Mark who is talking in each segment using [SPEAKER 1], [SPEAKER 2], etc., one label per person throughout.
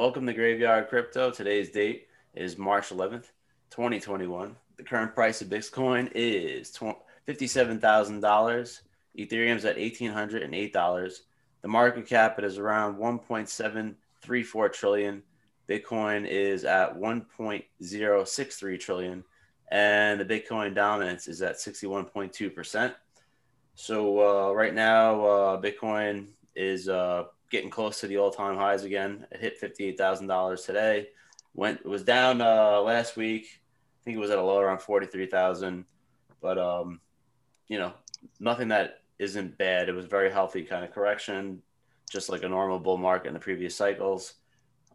[SPEAKER 1] Welcome to Graveyard Crypto. Today's date is March 11th, 2021. The current price of Bitcoin is $57,000. Ethereum's at $1,808. The market cap is around 1.734 trillion. Bitcoin is at 1.063 trillion. And the Bitcoin dominance is at 61.2%. So uh, right now, uh, Bitcoin is uh, getting close to the all-time highs again. It hit fifty-eight thousand dollars today. Went was down uh, last week. I think it was at a low around forty-three thousand. But um, you know, nothing that isn't bad. It was very healthy kind of correction, just like a normal bull market in the previous cycles.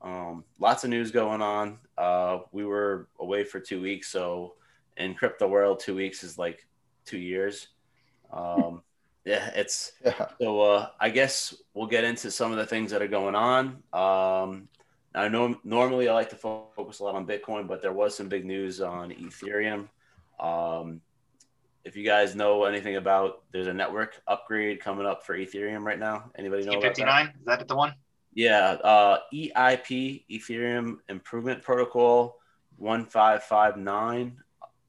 [SPEAKER 1] Um, lots of news going on. Uh, we were away for two weeks, so in crypto world, two weeks is like two years. Um, yeah, it's yeah. so. Uh, I guess we'll get into some of the things that are going on. Um, I know normally I like to focus a lot on Bitcoin, but there was some big news on Ethereum. Um, if you guys know anything about, there's a network upgrade coming up for Ethereum right now. Anybody know
[SPEAKER 2] about is that the one?
[SPEAKER 1] Yeah, uh, EIP Ethereum Improvement Protocol one five five nine.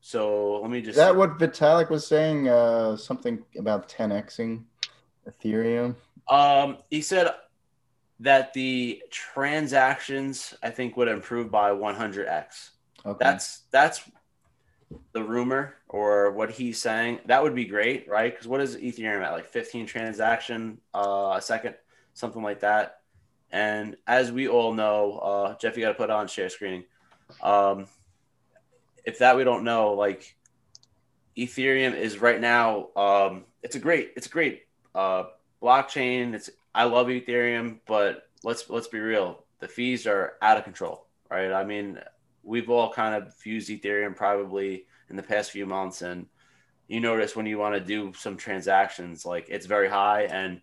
[SPEAKER 1] So let me just.
[SPEAKER 3] Is that what Vitalik was saying? Uh, something about 10xing Ethereum.
[SPEAKER 1] Um, he said that the transactions I think would improve by 100x. Okay. That's that's the rumor or what he's saying. That would be great, right? Because what is Ethereum at? Like 15 transaction uh, a second, something like that. And as we all know, uh, Jeff, you got to put on share screening. Um, if that we don't know, like Ethereum is right now, um, it's a great, it's a great uh, blockchain. It's I love Ethereum, but let's let's be real, the fees are out of control, right? I mean, we've all kind of used Ethereum probably in the past few months, and you notice when you want to do some transactions, like it's very high and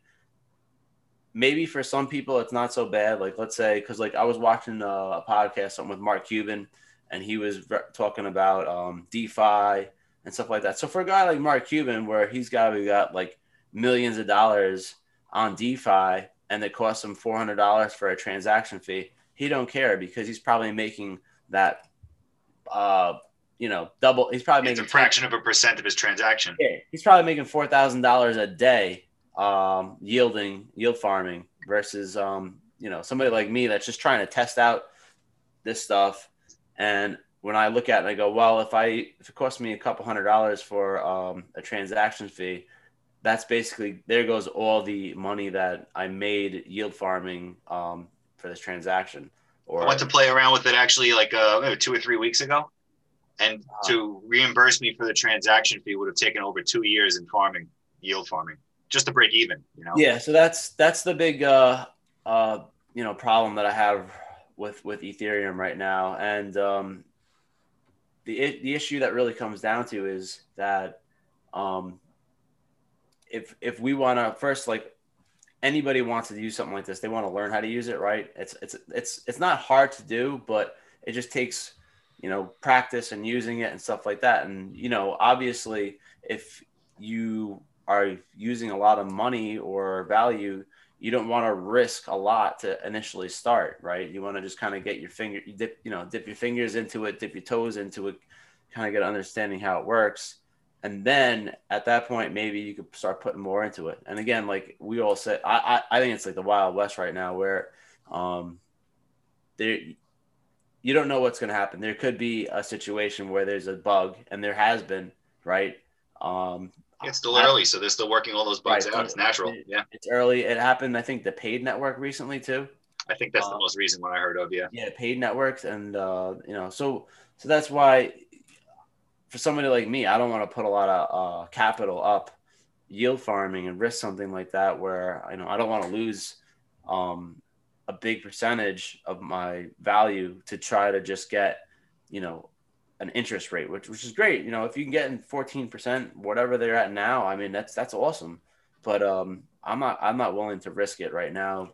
[SPEAKER 1] maybe for some people it's not so bad like let's say because like i was watching a, a podcast something with mark cuban and he was talking about um, DeFi and stuff like that. So for a guy like Mark Cuban, where he's got we got like millions of dollars on DeFi, and it costs him four hundred dollars for a transaction fee, he don't care because he's probably making that, uh, you know, double. He's probably
[SPEAKER 2] it's
[SPEAKER 1] making
[SPEAKER 2] a fraction 10, of a percent of his transaction.
[SPEAKER 1] Yeah, he's probably making four thousand dollars a day, um, yielding yield farming versus um, you know somebody like me that's just trying to test out this stuff and when I look at it, I go, well, if I if it costs me a couple hundred dollars for um, a transaction fee, that's basically there goes all the money that I made yield farming um, for this transaction.
[SPEAKER 2] Or I went to play around with it actually like uh, two or three weeks ago, and uh, to reimburse me for the transaction fee would have taken over two years in farming, yield farming, just to break even. You know.
[SPEAKER 1] Yeah, so that's that's the big uh, uh, you know problem that I have with with Ethereum right now, and um, the the issue that really comes down to is that um, if if we want to first like anybody wants to use something like this, they want to learn how to use it, right? It's it's it's it's not hard to do, but it just takes you know practice and using it and stuff like that. And you know, obviously, if you are using a lot of money or value you don't want to risk a lot to initially start, right? You want to just kind of get your finger, you dip, you know, dip your fingers into it, dip your toes into it, kind of get understanding how it works. And then at that point, maybe you could start putting more into it. And again, like we all said, I, I, I think it's like the Wild West right now where um, there, you don't know what's going to happen. There could be a situation where there's a bug, and there has been, right? Um,
[SPEAKER 2] it's still early, so they're still working all those bugs right. out. It's natural. Yeah.
[SPEAKER 1] It's early. It happened, I think, the paid network recently too.
[SPEAKER 2] I think that's the um, most recent one I heard of. Yeah.
[SPEAKER 1] Yeah, paid networks, and uh, you know, so so that's why for somebody like me, I don't want to put a lot of uh, capital up yield farming and risk something like that where you know I don't want to lose um, a big percentage of my value to try to just get you know an interest rate, which which is great. You know, if you can get in fourteen percent, whatever they're at now, I mean that's that's awesome. But um, I'm not I'm not willing to risk it right now.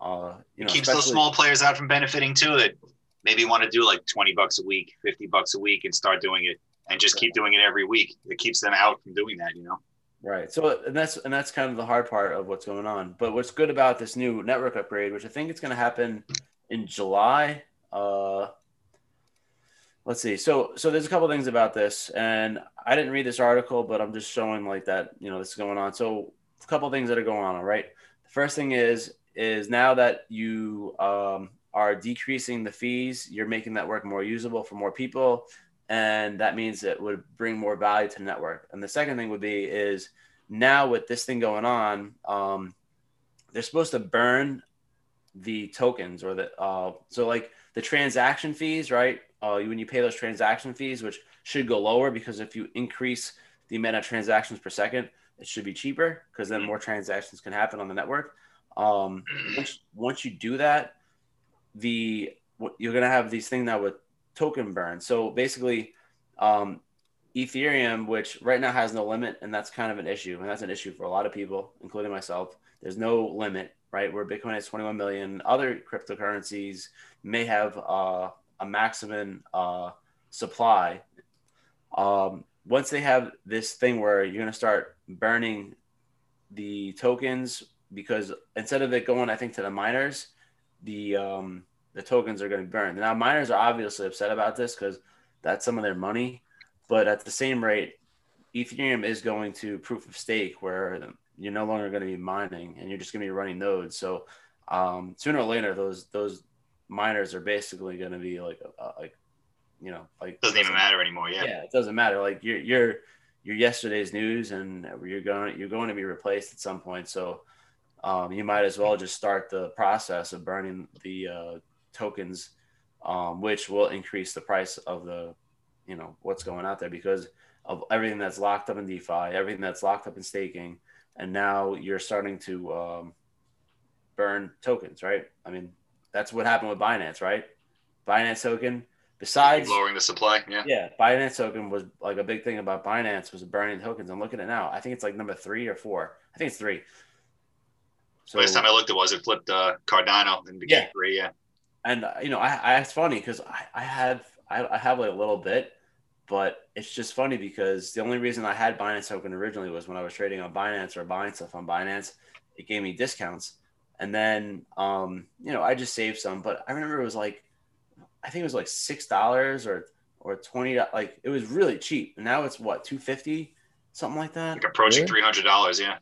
[SPEAKER 1] Uh, you know,
[SPEAKER 2] it keeps those small players out from benefiting too. That maybe want to do like twenty bucks a week, fifty bucks a week, and start doing it, and just keep doing it every week. It keeps them out from doing that. You know.
[SPEAKER 1] Right. So and that's and that's kind of the hard part of what's going on. But what's good about this new network upgrade, which I think it's going to happen in July. Uh, let's see. So so there's a couple things about this, and I didn't read this article, but I'm just showing like that you know this is going on. So a couple things that are going on. All right. The first thing is is now that you um, are decreasing the fees, you're making that work more usable for more people, and that means it would bring more value to the network. And the second thing would be is now with this thing going on, um, they're supposed to burn the tokens or the uh, so like the transaction fees, right? Uh, when you pay those transaction fees, which should go lower because if you increase the amount of transactions per second, it should be cheaper because then more transactions can happen on the network. Um, once, once you do that, the you're gonna have these things now with token burn. So basically, um, Ethereum, which right now has no limit, and that's kind of an issue, and that's an issue for a lot of people, including myself. There's no limit, right? Where Bitcoin has 21 million, other cryptocurrencies may have uh, a maximum uh, supply. Um, once they have this thing where you're going to start burning the tokens, because instead of it going, I think, to the miners, the um, the tokens are going to be burned. Now, miners are obviously upset about this because that's some of their money, but at the same rate, Ethereum is going to proof of stake where you're no longer going to be mining and you're just going to be running nodes. So um, sooner or later, those those miners are basically going to be like uh, like you know like
[SPEAKER 2] doesn't even matter anymore. Yeah,
[SPEAKER 1] yeah, it doesn't matter. Like you're you're you're yesterday's news, and you're going you're going to be replaced at some point. So um, you might as well just start the process of burning the uh, tokens, um, which will increase the price of the you know what's going out there because of everything that's locked up in DeFi, everything that's locked up in staking and now you're starting to um, burn tokens, right? I mean, that's what happened with Binance, right? Binance token. Besides
[SPEAKER 2] lowering the supply, yeah,
[SPEAKER 1] yeah, Binance token was like a big thing about Binance was burning tokens. I'm looking at it now. I think it's like number three or four. I think it's three.
[SPEAKER 2] So last time I looked, it was it flipped uh, Cardano and became yeah. three. Yeah,
[SPEAKER 1] and uh, you know, I, I it's funny because I, I have I, I have like a little bit, but it's just funny because the only reason I had Binance token originally was when I was trading on Binance or buying stuff on Binance, it gave me discounts. And then, um, you know, I just saved some, but I remember it was like, I think it was like six dollars or or twenty. Like it was really cheap. And now it's what two fifty, something like that.
[SPEAKER 2] Like approaching three hundred dollars. Yeah.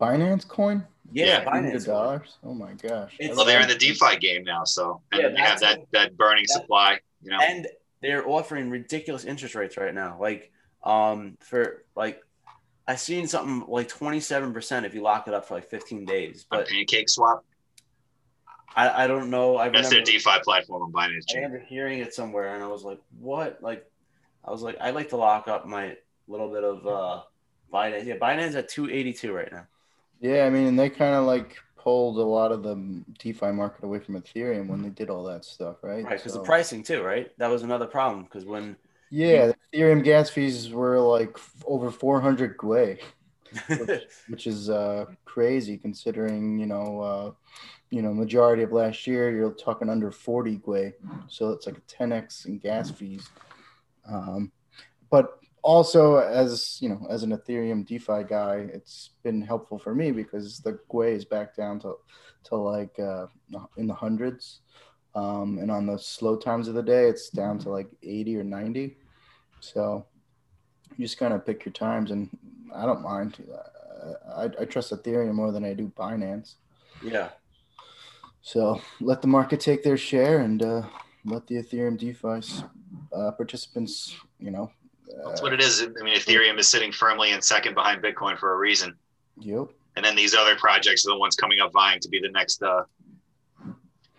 [SPEAKER 3] Binance coin.
[SPEAKER 1] Yeah, yeah Binance
[SPEAKER 3] dollars. Oh my gosh.
[SPEAKER 2] It's, well, they're in the DeFi game now, so and yeah, you have that that burning that, supply. You know,
[SPEAKER 1] and they're offering ridiculous interest rates right now. Like um for like I seen something like twenty seven percent if you lock it up for like fifteen days. But
[SPEAKER 2] a PancakeSwap.
[SPEAKER 1] I, I don't know. I
[SPEAKER 2] That's remember, their DeFi platform on Binance.
[SPEAKER 1] I remember hearing it somewhere, and I was like, "What?" Like, I was like, "I'd like to lock up my little bit of uh Binance." Yeah, Binance at two eighty two right now.
[SPEAKER 3] Yeah, I mean, and they kind of like pulled a lot of the DeFi market away from Ethereum when they did all that stuff, right?
[SPEAKER 1] Right, because so, the pricing too, right? That was another problem because when
[SPEAKER 3] yeah, you, Ethereum gas fees were like over 400 Gwei, which, which is uh, crazy considering you know uh, you know majority of last year you're talking under 40 Gwei, so it's like a 10x in gas fees. Um, but also as you know as an ethereum defi guy it's been helpful for me because the gwei is back down to to like uh, in the hundreds um, and on the slow times of the day it's down to like 80 or 90 so you just kind of pick your times and i don't mind I, I trust ethereum more than i do binance
[SPEAKER 1] yeah
[SPEAKER 3] so let the market take their share and uh, let the ethereum defi uh, participants you know
[SPEAKER 2] that's what it is. I mean, Ethereum is sitting firmly in second behind Bitcoin for a reason.
[SPEAKER 3] Yep.
[SPEAKER 2] And then these other projects are the ones coming up vying to be the next uh,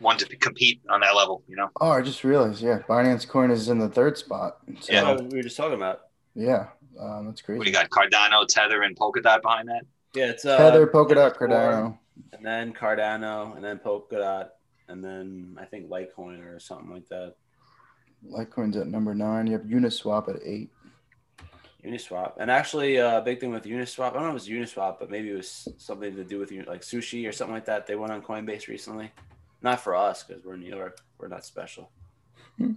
[SPEAKER 2] one to compete on that level. You know.
[SPEAKER 3] Oh, I just realized. Yeah, Binance Coin is in the third spot.
[SPEAKER 1] So, yeah, we were just talking about.
[SPEAKER 3] Yeah, um, that's crazy.
[SPEAKER 2] What do you got? Cardano, Tether, and Polkadot behind that.
[SPEAKER 1] Yeah, it's uh,
[SPEAKER 3] Tether, Polkadot, Cardano,
[SPEAKER 1] and then Cardano, and then Polkadot, and then I think Litecoin or something like that.
[SPEAKER 3] Litecoin's at number nine. You have Uniswap at eight.
[SPEAKER 1] Uniswap. And actually, a uh, big thing with Uniswap, I don't know if it was Uniswap, but maybe it was something to do with like sushi or something like that. They went on Coinbase recently. Not for us because we're in New York. We're not special. Hmm.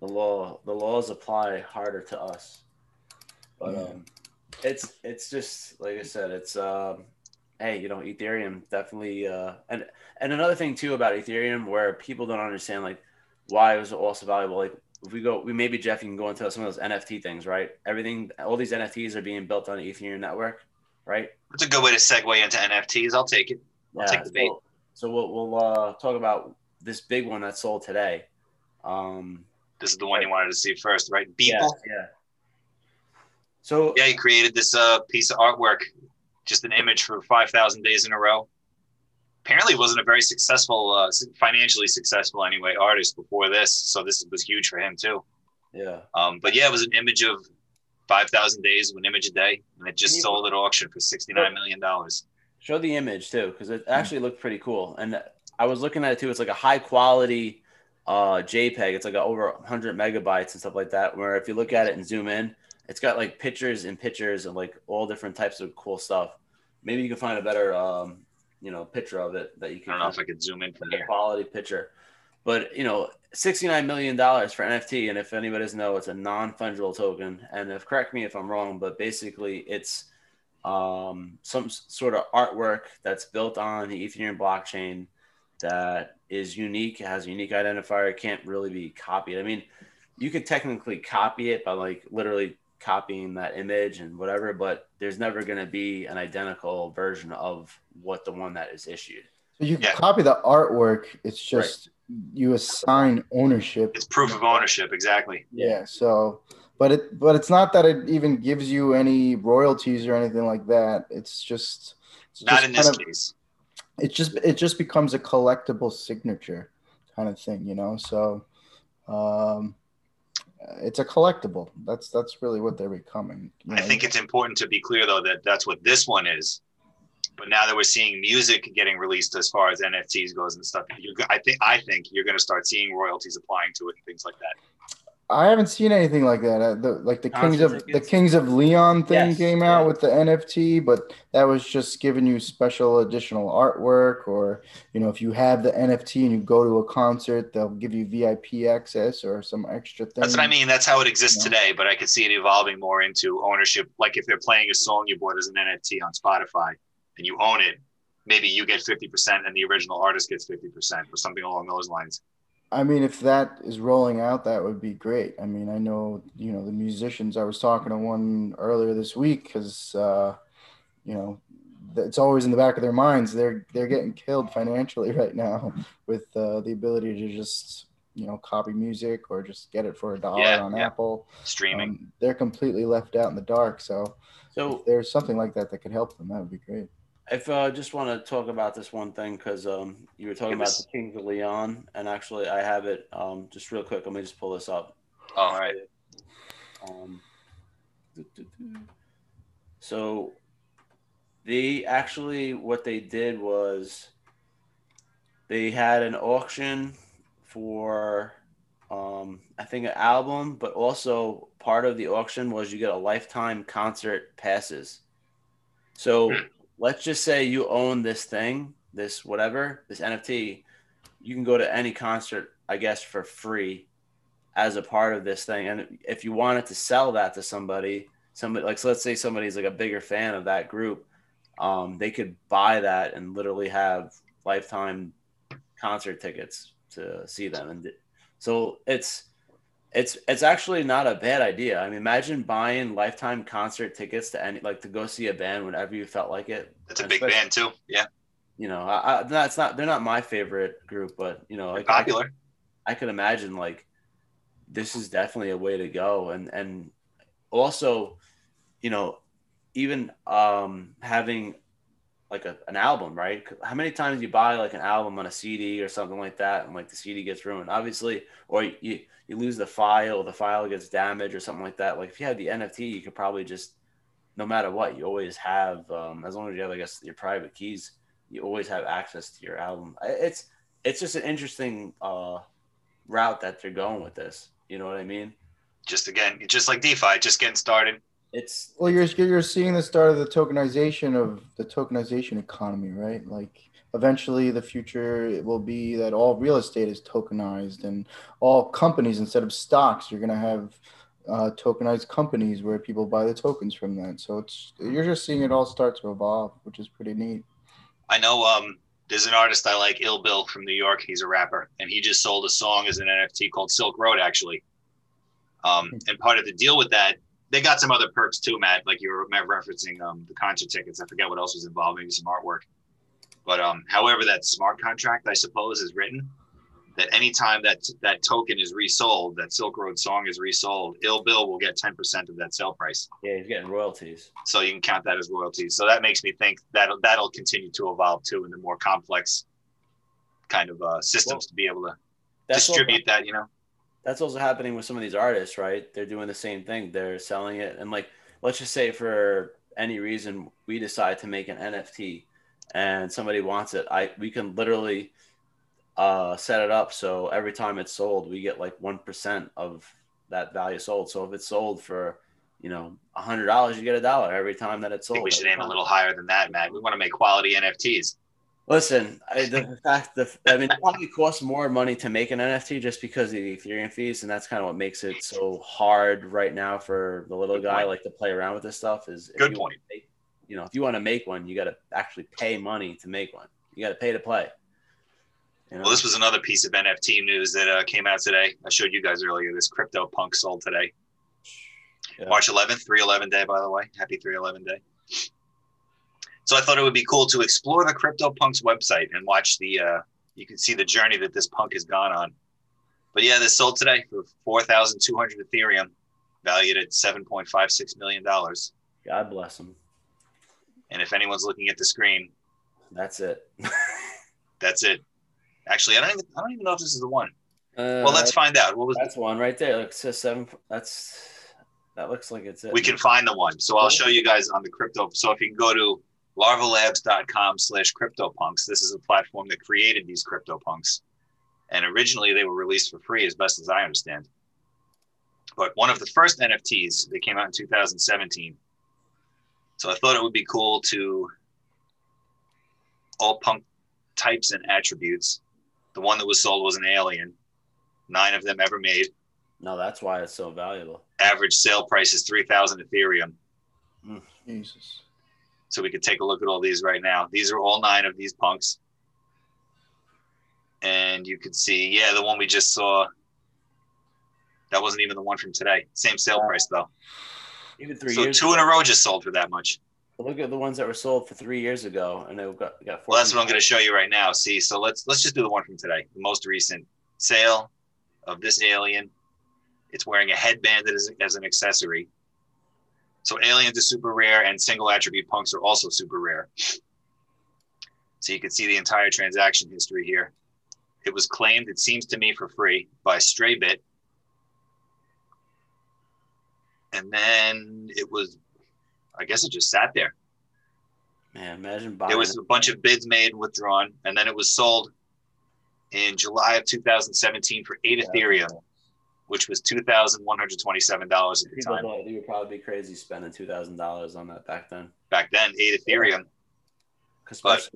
[SPEAKER 1] The law, the laws apply harder to us. But yeah. um, it's it's just like I said, it's um, hey, you know, Ethereum definitely, uh, and and another thing too about Ethereum where people don't understand like why it was also valuable. Like if we go, we maybe Jeff, you can go into some of those NFT things, right? Everything, all these NFTs are being built on the Ethereum network, right?
[SPEAKER 2] That's a good way to segue into NFTs. I'll take it. I'll yeah, take the bait.
[SPEAKER 1] So, so we'll we'll uh, talk about this big one that sold today. Um,
[SPEAKER 2] this is the one you wanted to see first, right?
[SPEAKER 1] Beeple. Yeah. yeah. So
[SPEAKER 2] yeah, he created this uh, piece of artwork, just an image for five thousand days in a row. Apparently, wasn't a very successful, uh, financially successful anyway, artist before this. So this was huge for him too.
[SPEAKER 1] Yeah.
[SPEAKER 2] Um, but yeah, it was an image of five thousand days, an image a day, and it just sold at auction for sixty nine million dollars.
[SPEAKER 1] Show the image too, because it actually looked pretty cool. And I was looking at it too. It's like a high quality uh, JPEG. It's like a, over 100 megabytes and stuff like that. Where if you look at it and zoom in, it's got like pictures and pictures and like all different types of cool stuff. Maybe you can find a better, um, you know, picture of it that you can.
[SPEAKER 2] I don't know if I could zoom in from here.
[SPEAKER 1] Quality picture, but you know, 69 million dollars for NFT. And if anybody doesn't know, it's a non fungible token. And if correct me if I'm wrong, but basically it's um, some sort of artwork that's built on the Ethereum blockchain that is unique, has a unique identifier, can't really be copied. I mean, you could technically copy it by like literally copying that image and whatever, but there's never going to be an identical version of what the one that is issued.
[SPEAKER 3] So you can yeah. copy the artwork. It's just right. you assign ownership.
[SPEAKER 2] It's proof of ownership, exactly.
[SPEAKER 3] Yeah. So, but it but it's not that it even gives you any royalties or anything like that. It's just it's
[SPEAKER 2] not just in this of, case
[SPEAKER 3] it just it just becomes a collectible signature kind of thing, you know. So um, it's a collectible. That's that's really what they're becoming.
[SPEAKER 2] You know? I think it's important to be clear though that that's what this one is. But now that we're seeing music getting released as far as NFTs goes and stuff, I think I think you're going to start seeing royalties applying to it and things like that.
[SPEAKER 3] I haven't seen anything like that. Uh, the, like the Kings of the Kings of Leon thing yes, came out with the NFT, but that was just giving you special additional artwork, or you know, if you have the NFT and you go to a concert, they'll give you VIP access or some extra thing.
[SPEAKER 2] That's what I mean. That's how it exists you know? today, but I could see it evolving more into ownership. Like if they're playing a song you bought as an NFT on Spotify and you own it, maybe you get fifty percent and the original artist gets fifty percent, or something along those lines.
[SPEAKER 3] I mean, if that is rolling out, that would be great. I mean, I know, you know, the musicians, I was talking to one earlier this week because, uh, you know, it's always in the back of their minds. They're, they're getting killed financially right now with uh, the ability to just, you know, copy music or just get it for a dollar yeah, on yeah. Apple.
[SPEAKER 2] Streaming. Um,
[SPEAKER 3] they're completely left out in the dark. So, so there's something like that that could help them. That would be great.
[SPEAKER 1] If I uh, just want to talk about this one thing because um, you were talking about the Kings of Leon, and actually I have it um, just real quick. Let me just pull this up.
[SPEAKER 2] All right.
[SPEAKER 1] Um, so they actually what they did was they had an auction for um, I think an album, but also part of the auction was you get a lifetime concert passes. So. Let's just say you own this thing, this whatever, this NFT, you can go to any concert, I guess, for free as a part of this thing. And if you wanted to sell that to somebody, somebody like so let's say somebody's like a bigger fan of that group, um, they could buy that and literally have lifetime concert tickets to see them. And so it's it's it's actually not a bad idea. I mean, imagine buying lifetime concert tickets to any like to go see a band whenever you felt like it.
[SPEAKER 2] It's a big band too. Yeah.
[SPEAKER 1] You know, I, I, that's not they're not my favorite group, but you know,
[SPEAKER 2] like, popular.
[SPEAKER 1] I, I could imagine like this is definitely a way to go, and and also, you know, even um having like a, an album, right? How many times you buy like an album on a CD or something like that, and like the CD gets ruined, obviously, or you you lose the file, the file gets damaged or something like that. Like if you had the NFT, you could probably just, no matter what, you always have, um, as long as you have, I guess, your private keys, you always have access to your album. It's it's just an interesting uh, route that they're going with this. You know what I mean?
[SPEAKER 2] Just again, just like DeFi, just getting started
[SPEAKER 1] it's
[SPEAKER 3] well you're you're seeing the start of the tokenization of the tokenization economy right like eventually the future it will be that all real estate is tokenized and all companies instead of stocks you're going to have uh, tokenized companies where people buy the tokens from that. So it's you're just seeing it all start to evolve, which is pretty neat.
[SPEAKER 2] I know um, there's an artist I like, Ill Bill from New York. He's a rapper, and he just sold a song as an NFT called Silk Road, actually. Um, and part of the deal with that, they got some other perks too, Matt. Like you were referencing um, the concert tickets. I forget what else was involved, maybe some artwork. But um, however, that smart contract, I suppose, is written that anytime that that token is resold, that Silk Road song is resold, Ill Bill will get 10% of that sale price.
[SPEAKER 1] Yeah, he's getting royalties.
[SPEAKER 2] So you can count that as royalties. So that makes me think that that'll continue to evolve too in the more complex kind of uh, systems well, to be able to distribute that, you know?
[SPEAKER 1] That's also happening with some of these artists, right? They're doing the same thing. They're selling it. And like, let's just say for any reason we decide to make an NFT and somebody wants it, I we can literally – uh, set it up so every time it's sold, we get like one percent of that value sold. So if it's sold for you know a hundred dollars, you get a dollar every time that it's sold.
[SPEAKER 2] we should aim a little higher than that, Matt. We want to make quality NFTs.
[SPEAKER 1] Listen, I, the fact that I mean, it probably costs more money to make an NFT just because of the Ethereum fees, and that's kind of what makes it so hard right now for the little Good guy point. like to play around with this stuff. Is
[SPEAKER 2] Good you point.
[SPEAKER 1] Make, you know, if you want to make one, you got to actually pay money to make one. You got to pay to play.
[SPEAKER 2] You know? Well, this was another piece of NFT news that uh, came out today. I showed you guys earlier. This crypto punk sold today. Yeah. March 11th, 311 day, by the way. Happy 311 day. So I thought it would be cool to explore the Crypto Punks website and watch the, uh, you can see the journey that this punk has gone on. But yeah, this sold today for 4,200 Ethereum, valued at $7.56 million.
[SPEAKER 1] God bless him.
[SPEAKER 2] And if anyone's looking at the screen,
[SPEAKER 1] that's it.
[SPEAKER 2] that's it. Actually, I don't even I don't even know if this is the one. Uh, well, let's find out. What was
[SPEAKER 1] that's one right there? It says seven. That's that looks like it's it.
[SPEAKER 2] We can find the one. So I'll show you guys on the crypto. So if you can go to larvalabs.com slash CryptoPunks, this is a platform that created these CryptoPunks. And originally they were released for free, as best as I understand. But one of the first NFTs, they came out in 2017. So I thought it would be cool to all punk types and attributes the one that was sold was an alien. Nine of them ever made.
[SPEAKER 1] No, that's why it's so valuable.
[SPEAKER 2] Average sale price is 3,000 Ethereum.
[SPEAKER 3] Mm. Jesus.
[SPEAKER 2] So we could take a look at all these right now. These are all nine of these punks. And you could see, yeah, the one we just saw. That wasn't even the one from today. Same sale price though. Even three so years two ago. in a row just sold for that much.
[SPEAKER 1] Look at the ones that were sold for three years ago, and they've got got.
[SPEAKER 2] Well, that's what I'm going to show you right now. See, so let's let's just do the one from today, the most recent sale of this alien. It's wearing a headband as, as an accessory. So aliens are super rare, and single attribute punks are also super rare. So you can see the entire transaction history here. It was claimed, it seems to me, for free by Straybit. And then it was I guess it just sat there.
[SPEAKER 1] Man, imagine buying.
[SPEAKER 2] There was a bunch of bids made and withdrawn, and then it was sold in July of 2017 for eight yeah. Ethereum, which was two thousand one hundred twenty-seven dollars at the People time.
[SPEAKER 1] Thought you would probably be crazy spending two thousand dollars on that back then.
[SPEAKER 2] Back then, eight Ethereum. Yeah. But,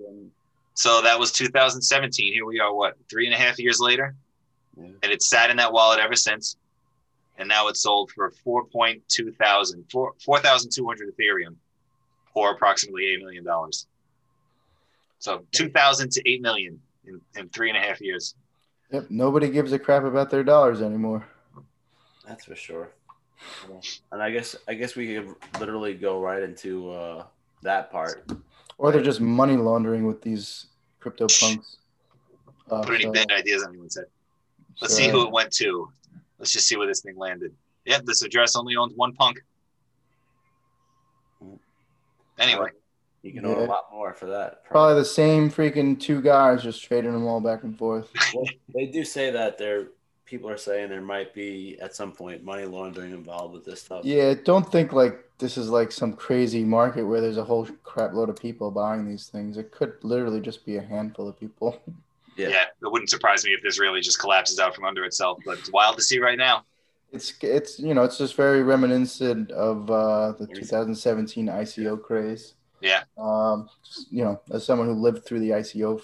[SPEAKER 2] so that was 2017. Here we are, what three and a half years later, yeah. and it's sat in that wallet ever since and now it's sold for 4.2 thousand, 4,200 Ethereum, or approximately $8 million. So 2,000 to 8 million in, in three and a half years.
[SPEAKER 3] Yep. Nobody gives a crap about their dollars anymore.
[SPEAKER 1] That's for sure. And I guess I guess we could literally go right into uh, that part.
[SPEAKER 3] Or they're just money laundering with these crypto punks.
[SPEAKER 2] Uh, Put any so. bad ideas anyone's head. Let's see who it went to. Let's just see where this thing landed. Yeah, this address only owns one punk. Anyway.
[SPEAKER 1] You can yeah. own a lot more for that.
[SPEAKER 3] Probably. probably the same freaking two guys just trading them all back and forth.
[SPEAKER 1] well, they do say that there people are saying there might be at some point money laundering involved with this stuff.
[SPEAKER 3] Yeah, don't think like this is like some crazy market where there's a whole crap load of people buying these things. It could literally just be a handful of people.
[SPEAKER 2] Yeah. yeah, it wouldn't surprise me if this really just collapses out from under itself. But it's wild to see right now.
[SPEAKER 3] It's it's you know it's just very reminiscent of uh, the 2017 ICO craze.
[SPEAKER 2] Yeah.
[SPEAKER 3] Um, just, you know, as someone who lived through the ICO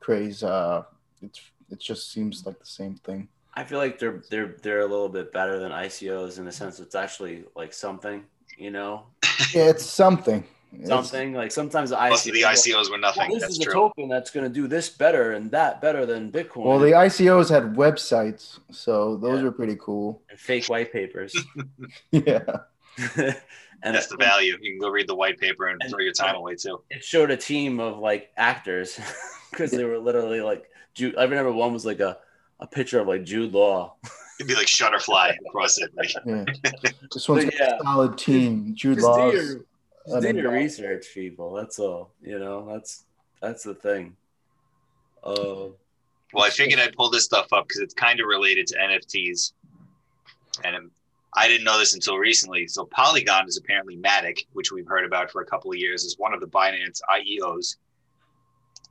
[SPEAKER 3] craze, uh, it's it just seems like the same thing.
[SPEAKER 1] I feel like they're they're they're a little bit better than ICOs in the sense it's actually like something, you know.
[SPEAKER 3] Yeah, it's something.
[SPEAKER 1] Something it's, like sometimes the
[SPEAKER 2] most ICOs, of the ICOs were nothing.
[SPEAKER 1] Well, this
[SPEAKER 2] that's
[SPEAKER 1] is
[SPEAKER 2] true.
[SPEAKER 1] a token that's going to do this better and that better than Bitcoin.
[SPEAKER 3] Well, the ICOs had websites, so those
[SPEAKER 1] Yeah.
[SPEAKER 3] were pretty cool.
[SPEAKER 1] and fake white papers.
[SPEAKER 3] Yeah.
[SPEAKER 1] and
[SPEAKER 2] That's the value. You can go read the white paper and
[SPEAKER 1] And-
[SPEAKER 2] throw your time away too.
[SPEAKER 1] it showed a team of like actors because they were literally like I remember one was like a, a picture of like Jude Law.
[SPEAKER 2] It'd be like Shutterfly across it. Like,
[SPEAKER 3] Yeah. This one's got
[SPEAKER 1] Yeah.
[SPEAKER 3] a solid team. Jude
[SPEAKER 1] Just do
[SPEAKER 3] Law.
[SPEAKER 1] your, just do your research, people. That's all. You know, that's that's the thing. Uh,
[SPEAKER 2] well, I figured I'd pull this stuff up because it's kind of related to NFTs, and I didn't know this until recently. So Polygon is apparently Matic, which we've heard about for a couple of years, is one of the Binance IEOs,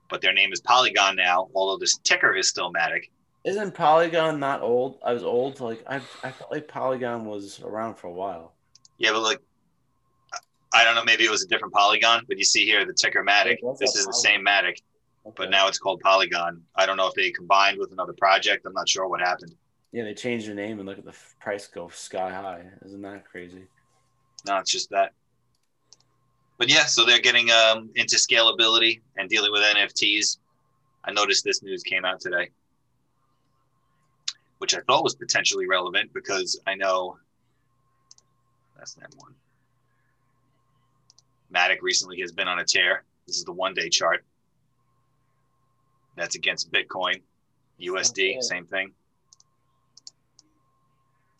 [SPEAKER 2] but their name is Polygon now. Although this ticker is still Matic.
[SPEAKER 1] Isn't Polygon not old? I was old. Like I, I felt like Polygon was around for a while.
[SPEAKER 2] Yeah, but like, I don't know. Maybe it was a different Polygon, but you see here the ticker Matic. This is the same Matic,
[SPEAKER 1] Okay.
[SPEAKER 2] but now it's called Polygon. I don't know if they combined with another project. I'm not sure what happened.
[SPEAKER 1] yeah, they changed the name and look at the price go sky high. Isn't that crazy?
[SPEAKER 2] No, it's just that. But yeah, so they're getting um, into scalability and dealing with NFTs. I noticed this news came out today, which I thought was potentially relevant because I know that's that one. Matic recently has been on a tear. This is the one day chart. That's against Bitcoin, USD,
[SPEAKER 1] Okay.
[SPEAKER 2] same thing.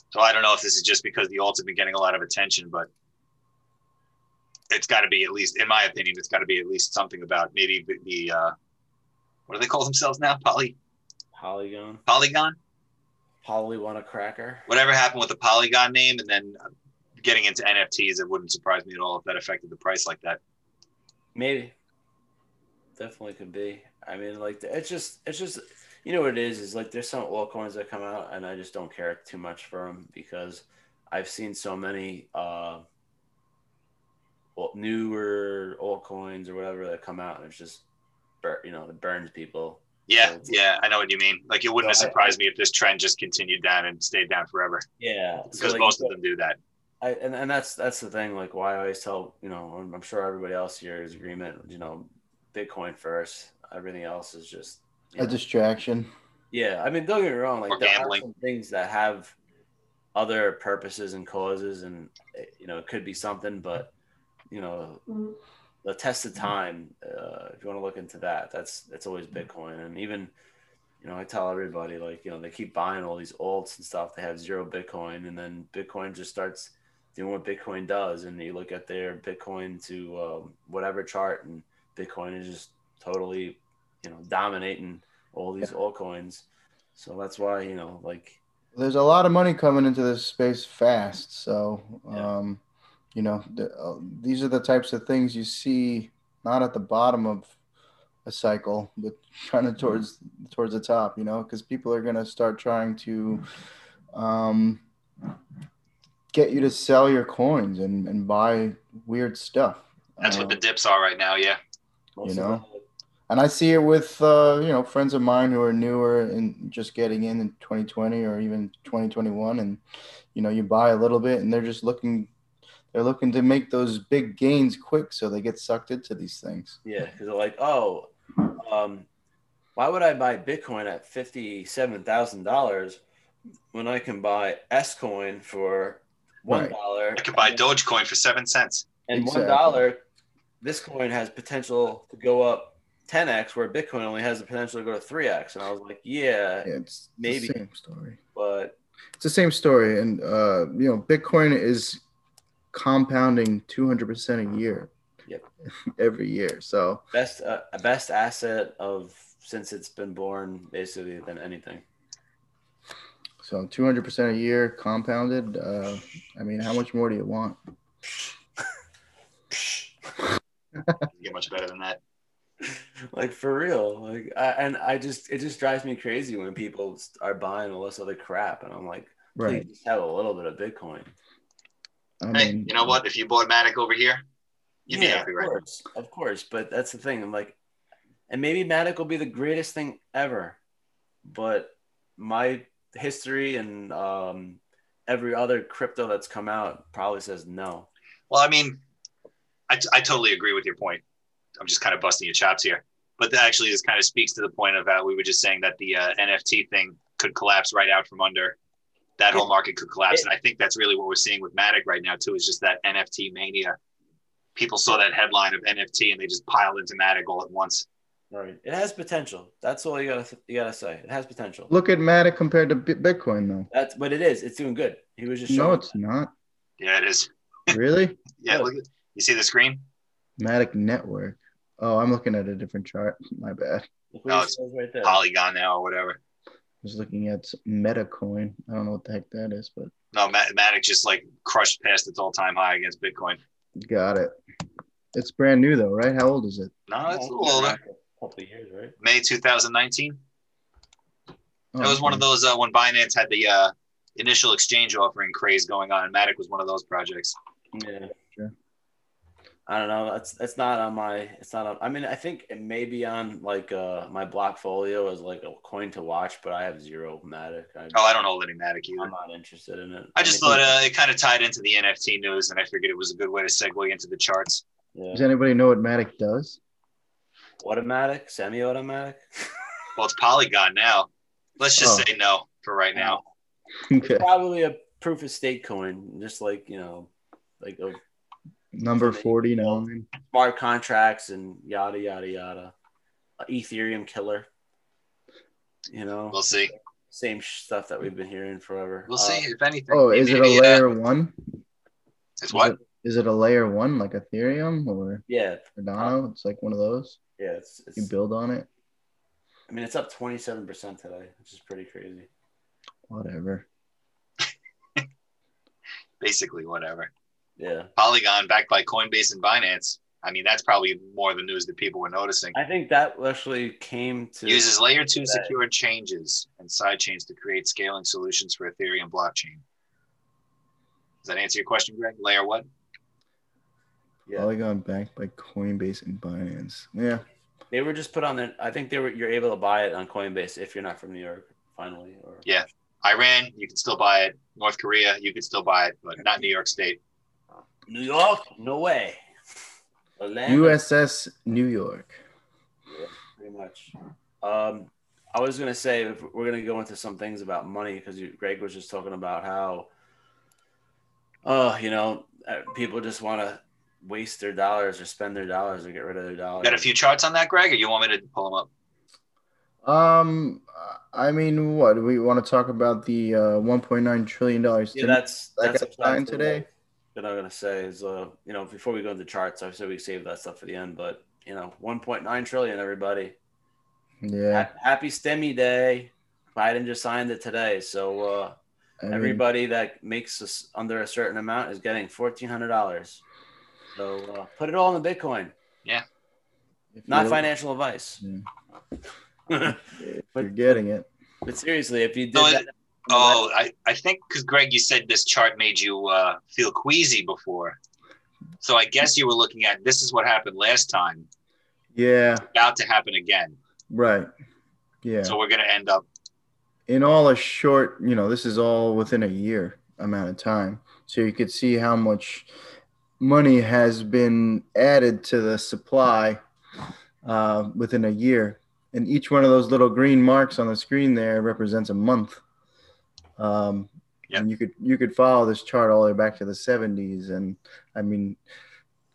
[SPEAKER 2] So I don't know if this is just because the alts have been getting a lot of attention, but it's got to be at least, in my opinion, it's got to be at least something about maybe the, the uh, what do they call themselves now? Poly
[SPEAKER 1] Polygon.
[SPEAKER 2] Polygon.
[SPEAKER 1] Polly want a cracker.
[SPEAKER 2] Whatever happened with the Polygon name, and then uh, getting into NFTs, it wouldn't surprise me at all if that affected the price like that.
[SPEAKER 1] Maybe. Definitely could be. I mean, like it's just it's just you know what it is is like there's some altcoins that come out and I just don't care too much for them because I've seen so many uh well, newer altcoins or whatever that come out and it's just bur- you know it burns people.
[SPEAKER 2] Yeah,
[SPEAKER 1] So-
[SPEAKER 2] yeah, I know what you mean. Like it wouldn't have
[SPEAKER 1] So I-
[SPEAKER 2] surprised me if this trend just continued down and stayed down forever,
[SPEAKER 1] Yeah,
[SPEAKER 2] because
[SPEAKER 1] like,
[SPEAKER 2] most of them do that.
[SPEAKER 1] I, and, and that's that's the thing. Like why I always tell you know I'm I'm sure everybody else here is agreement. You know, Bitcoin first. Everything else is just
[SPEAKER 3] A
[SPEAKER 1] know,
[SPEAKER 3] distraction.
[SPEAKER 1] Yeah, I mean, don't get me wrong.
[SPEAKER 2] Or
[SPEAKER 1] Like there
[SPEAKER 2] gambling.
[SPEAKER 1] are some things that have other purposes and causes, and eh, you know, it could be something. But you know, the test of time. Uh, if you want to look into that, that's that's always Bitcoin. And even, you know, I tell everybody like, you know, they keep buying all these alts and stuff. They have zero Bitcoin, and then Bitcoin just starts doing what Bitcoin does. And you look at their Bitcoin to um, whatever chart, and Bitcoin is just totally, you know, dominating all these altcoins. So that's why, you know, like,
[SPEAKER 3] There's a lot of money coming into this space fast. So,
[SPEAKER 1] Yeah.
[SPEAKER 3] You know, the, uh, these are the types of things you see not at the bottom of a cycle, but kind of towards towards the top. You know, because people are gonna start trying to um, get you to sell your coins and, and buy weird stuff.
[SPEAKER 2] That's what
[SPEAKER 3] Um,
[SPEAKER 2] the dips are right now. Yeah.
[SPEAKER 1] most of
[SPEAKER 3] know? and I see it with uh, you know friends of mine who are newer and just getting in in 2020 or even 2021, and you know you buy a little bit and they're just looking they're looking to make those big gains quick, so they get sucked into these things.
[SPEAKER 1] Yeah, because they're like, oh, um, why would I buy Bitcoin at fifty-seven thousand dollars when I can buy S coin for one
[SPEAKER 3] Right.
[SPEAKER 2] I
[SPEAKER 1] can
[SPEAKER 2] could buy Dogecoin for seven cents.
[SPEAKER 1] and one
[SPEAKER 3] Exactly.
[SPEAKER 1] This coin has potential to go up ten x, where Bitcoin only has the potential to go to three x. And I was like, yeah,
[SPEAKER 3] Yeah, it's
[SPEAKER 1] Maybe.
[SPEAKER 3] the same story.
[SPEAKER 1] but
[SPEAKER 3] It's the same story, and uh, you know Bitcoin is compounding 200 percent a year.
[SPEAKER 1] Yep.
[SPEAKER 3] Every year, so
[SPEAKER 1] best uh, best asset of since it's been born, basically, than anything.
[SPEAKER 3] so 200 percent a year compounded. Uh, I mean, how much more do you want?
[SPEAKER 2] Doesn't get much better than that.
[SPEAKER 1] like for real like I, and i just it just drives me crazy when people are buying all this other crap and i'm like please
[SPEAKER 3] Right.
[SPEAKER 1] just have a little bit of bitcoin
[SPEAKER 3] I
[SPEAKER 2] Hey,
[SPEAKER 3] mean,
[SPEAKER 2] you know what? If you bought Matic over here, you'd be
[SPEAKER 1] yeah
[SPEAKER 2] happy
[SPEAKER 1] of
[SPEAKER 2] right now.
[SPEAKER 1] course of course but that's the thing i'm like and maybe matic will be the greatest thing ever but my history and um, every other crypto that's come out probably says no.
[SPEAKER 2] Well, I mean, I, t- I totally agree with your point. I'm just kind of busting your chops here, but that actually this kind of speaks to the point of how we were just saying that the uh, NFT thing could collapse right out from under. That whole market could collapse,
[SPEAKER 1] It-
[SPEAKER 2] and I think that's really what we're seeing with Matic right now too. Is just that NFT mania. People saw that headline of NFT and they just piled into Matic all at once.
[SPEAKER 1] Right. It has potential. That's all you gotta you gotta say. It has potential.
[SPEAKER 3] Look at Matic compared to Bitcoin, though.
[SPEAKER 1] That's but it is. It's doing good. He was just
[SPEAKER 3] No,
[SPEAKER 1] showing.
[SPEAKER 3] it's not.
[SPEAKER 2] Yeah, it is.
[SPEAKER 3] Really?
[SPEAKER 2] Yeah,
[SPEAKER 1] Oh.
[SPEAKER 2] look, at- you see the screen?
[SPEAKER 3] Matic Network. Oh, I'm looking at a different chart. My bad.
[SPEAKER 1] Look
[SPEAKER 2] No, it's
[SPEAKER 1] right there.
[SPEAKER 2] Polygon now or whatever.
[SPEAKER 3] I was looking at Metacoin. I don't know what the heck that is, but
[SPEAKER 2] No, Ma- Matic just like crushed past its all-time high against Bitcoin.
[SPEAKER 3] got it. It's brand new though, right? How old is it?
[SPEAKER 2] No, it's a little older.
[SPEAKER 1] a couple of years, right?
[SPEAKER 2] May 2019.
[SPEAKER 3] Oh,
[SPEAKER 2] That was one of those uh, when Binance had the uh, initial exchange offering craze going on. and Matic was one of those projects.
[SPEAKER 1] Yeah.
[SPEAKER 3] Sure.
[SPEAKER 1] I don't know. That's that's not on my. It's not on. I mean, I think it may be on like uh my Blockfolio as like a coin to watch, but I have zero Matic. I,
[SPEAKER 2] Oh, I don't hold any Matic either.
[SPEAKER 1] I'm not interested in it.
[SPEAKER 2] I just
[SPEAKER 1] mean,
[SPEAKER 2] thought uh, it kind of tied into the NFT news, and I figured it was a good way to segue into the charts.
[SPEAKER 1] yeah.
[SPEAKER 3] Does anybody know what Matic does?
[SPEAKER 1] automatic, semi-automatic.
[SPEAKER 2] Well, it's Polygon now. Let's just
[SPEAKER 3] Oh.
[SPEAKER 2] say no for right now.
[SPEAKER 3] Okay.
[SPEAKER 1] Probably a proof of stake coin, just like you know, like a
[SPEAKER 3] Number 49.
[SPEAKER 1] smart contracts and yada yada yada. Ethereum killer. You know,
[SPEAKER 2] We'll see.
[SPEAKER 1] same stuff that we've been hearing forever.
[SPEAKER 2] We'll
[SPEAKER 1] Uh,
[SPEAKER 2] see if anything.
[SPEAKER 3] Oh, is it a
[SPEAKER 2] Maybe, uh,
[SPEAKER 3] layer one?
[SPEAKER 2] It's what?
[SPEAKER 3] Is it a layer one like Ethereum or
[SPEAKER 1] yeah,
[SPEAKER 3] Cardano? It's like one of those.
[SPEAKER 1] yeah. It's,
[SPEAKER 3] You build on it.
[SPEAKER 1] I mean, it's up twenty seven percent today, which is pretty crazy.
[SPEAKER 3] Whatever.
[SPEAKER 2] Basically, whatever.
[SPEAKER 1] Yeah,
[SPEAKER 2] Polygon backed by Coinbase and Binance. I mean, that's probably more the news that people were noticing.
[SPEAKER 1] I think that actually came to
[SPEAKER 2] Uses layer two secure changes and sidechains to create scaling solutions for Ethereum blockchain. Does that answer your question, Greg? Layer what?
[SPEAKER 1] Yeah,
[SPEAKER 3] Polygon backed by Coinbase and Binance. Yeah.
[SPEAKER 1] they were just put on the. I think they were. You're able to buy it on Coinbase if you're not from New York. Finally, or
[SPEAKER 2] Yeah. Iran, you can still buy it. North Korea, you can still buy it, but not New York State.
[SPEAKER 1] New York, no way. Orlando,
[SPEAKER 3] USS New York.
[SPEAKER 1] Yeah, pretty much. Um, I was gonna say if we're gonna go into some things about money because Greg was just talking about how, uh, you know, uh, people just want to waste their dollars or spend their dollars or get rid of their dollars.
[SPEAKER 2] Got a few charts on that, Greg, or you want me to pull them up?
[SPEAKER 3] Um, I mean, what do we want to talk about the uh, 1.9 trillion dollars?
[SPEAKER 1] Yeah, that's
[SPEAKER 3] That
[SPEAKER 1] that's
[SPEAKER 3] got signed today?
[SPEAKER 1] That I'm gonna say is, uh, you know, before we go into charts, I said we save that stuff for the end, but you know, 1.9 trillion, everybody.
[SPEAKER 3] yeah.
[SPEAKER 1] Ha- Happy Stimmy Day. Biden just signed it today, so uh,
[SPEAKER 3] I mean,
[SPEAKER 1] everybody that makes us under a certain amount is getting fourteen hundred dollars. So uh, put it all in the Bitcoin.
[SPEAKER 3] if
[SPEAKER 1] Not financial advice.
[SPEAKER 3] if
[SPEAKER 1] but-
[SPEAKER 3] you're getting it.
[SPEAKER 1] But seriously, if you did
[SPEAKER 2] No,
[SPEAKER 1] that,
[SPEAKER 2] Oh, I, I think because Greg, you said this chart made you uh, feel queasy before. So I guess you were looking at this is what happened last time,
[SPEAKER 3] Yeah.
[SPEAKER 2] about to happen again.
[SPEAKER 3] Right. Yeah.
[SPEAKER 2] So we're going to end up,
[SPEAKER 3] in all a short, you know, this is all within a year amount of time. So you could see how much money has been added to the supply uh, within a year. And each one of those little green marks on the screen there represents a month. Um,
[SPEAKER 2] Yep.
[SPEAKER 3] And you could you could follow this chart all the way back to the 70s, and I mean,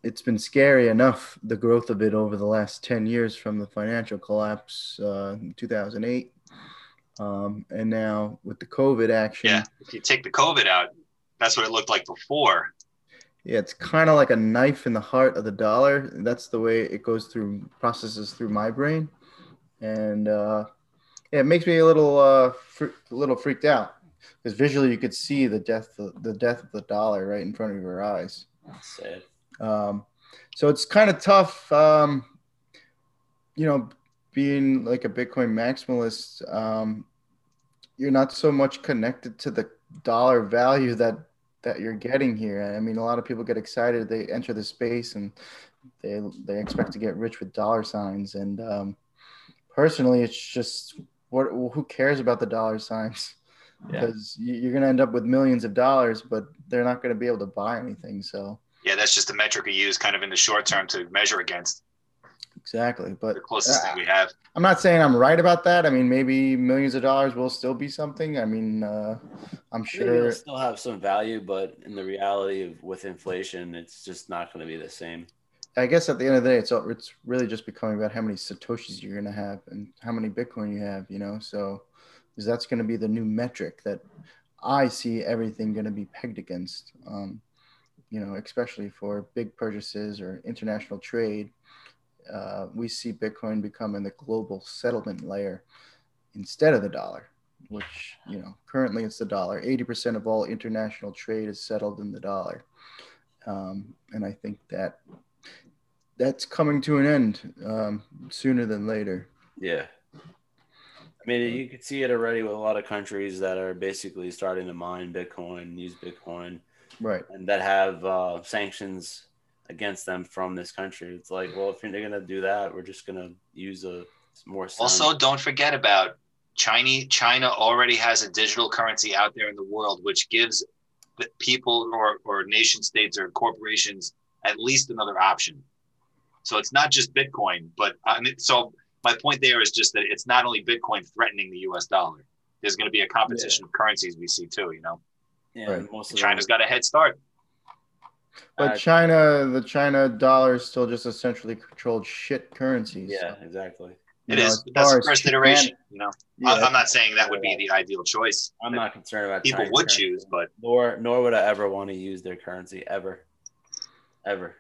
[SPEAKER 3] it's been scary enough the growth of it over the last 10 years from the financial collapse uh, in 2008 um, and now with the COVID action,
[SPEAKER 2] yeah, if you take the COVID out, that's what it looked like before.
[SPEAKER 3] yeah, it's kind of like a knife in the heart of the dollar. That's the way it goes through processes through my brain, and uh, yeah, it makes me a little uh, fr- a little freaked out because visually you could see the death the death of the dollar right in front of your eyes.
[SPEAKER 1] sad.
[SPEAKER 3] Um, so it's kind of tough, um, you know, being like a Bitcoin maximalist. Um, you're not so much connected to the dollar value that that you're getting here. I mean, a lot of people get excited; they enter the space and they they expect to get rich with dollar signs. And um, personally, it's just what who cares about the dollar signs? Because yeah. you're going to end up with millions of dollars, but they're not going to be able to buy anything. So
[SPEAKER 2] yeah, that's just the metric we use kind of in the short term to measure against.
[SPEAKER 3] Exactly, but
[SPEAKER 2] the closest uh, thing we have.
[SPEAKER 3] I'm not saying I'm right about that. I mean, maybe millions of dollars will still be something. I mean, uh, I'm sure
[SPEAKER 1] it'll still have some value, but in the reality of with inflation, it's just not going to be the same.
[SPEAKER 3] I guess at the end of the day, it's it's really just becoming about how many satoshis you're going to have and how many Bitcoin you have. You know, so because that's going to be the new metric that I see everything going to be pegged against. Um, you know, especially for big purchases or international trade uh, we see Bitcoin becoming the global settlement layer instead of the dollar, which, you know, currently it's the dollar. 80% of all international trade is settled in the dollar. Um, and I think that that's coming to an end um, sooner than later.
[SPEAKER 1] Yeah. I mean, you can see it already with a lot of countries that are basically starting to mine Bitcoin, use Bitcoin,
[SPEAKER 3] right,
[SPEAKER 1] and that have uh, sanctions against them from this country. It's like, well, if they're going to do that, we're just going to use a more.
[SPEAKER 2] Sound. Also, don't forget about China. China already has a digital currency out there in the world, which gives people or, or nation states or corporations at least another option. So it's not just Bitcoin, but I mean, so my point there is just that it's not only Bitcoin threatening the U.S. dollar. There's going to be a competition yeah. of currencies we see too. You know,
[SPEAKER 1] yeah, right. most
[SPEAKER 2] China's got a head start.
[SPEAKER 3] But uh, China, the China dollar is still just a centrally controlled shit currency.
[SPEAKER 1] Yeah, so. exactly.
[SPEAKER 2] It you is. That's the first iteration. You know, yeah, I'm not saying that would be the ideal choice.
[SPEAKER 1] I'm not concerned about
[SPEAKER 2] people China's would currency. choose, but
[SPEAKER 1] nor nor would I ever want to use their currency ever, ever.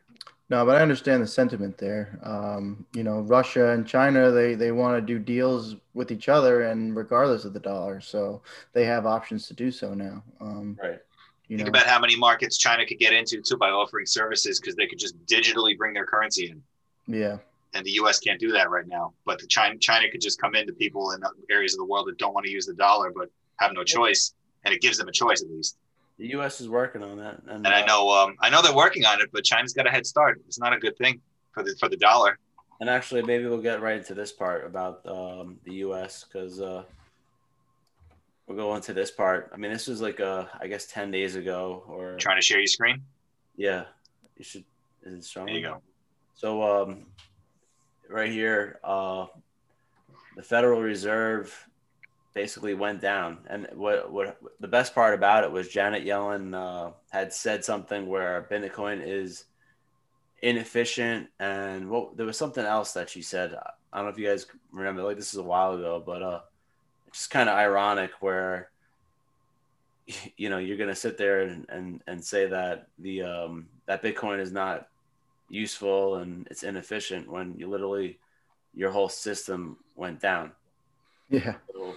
[SPEAKER 3] No, but I understand the sentiment there. Um, you know, Russia and China, they they want to do deals with each other, and regardless of the dollar, so they have options to do so now. Um,
[SPEAKER 1] right.
[SPEAKER 2] You Think know? about how many markets China could get into too by offering services because they could just digitally bring their currency in.
[SPEAKER 3] Yeah.
[SPEAKER 2] And the U.S. can't do that right now. But the China China could just come into people in areas of the world that don't want to use the dollar but have no choice, and it gives them a choice at least.
[SPEAKER 1] The U.S. is working on that,
[SPEAKER 2] and, and I uh, know um, I know they're working on it, but China's got a head start. It's not a good thing for the for the dollar.
[SPEAKER 1] And actually, maybe we'll get right into this part about um, the U.S. because uh, we'll go into this part. I mean, this was like uh, I guess ten days ago or
[SPEAKER 2] trying to share your screen.
[SPEAKER 1] Yeah, you should. Is it strong?
[SPEAKER 2] There you go.
[SPEAKER 1] So um, right here, uh, the Federal Reserve basically went down, and what what the best part about it was Janet Yellen uh, had said something where Bitcoin is inefficient, and what there was something else that she said. I don't know if you guys remember. Like this is a while ago, but uh it's kind of ironic where you know you're going to sit there and, and and say that the um that bitcoin is not useful and it's inefficient when you literally your whole system went down
[SPEAKER 3] yeah
[SPEAKER 1] so,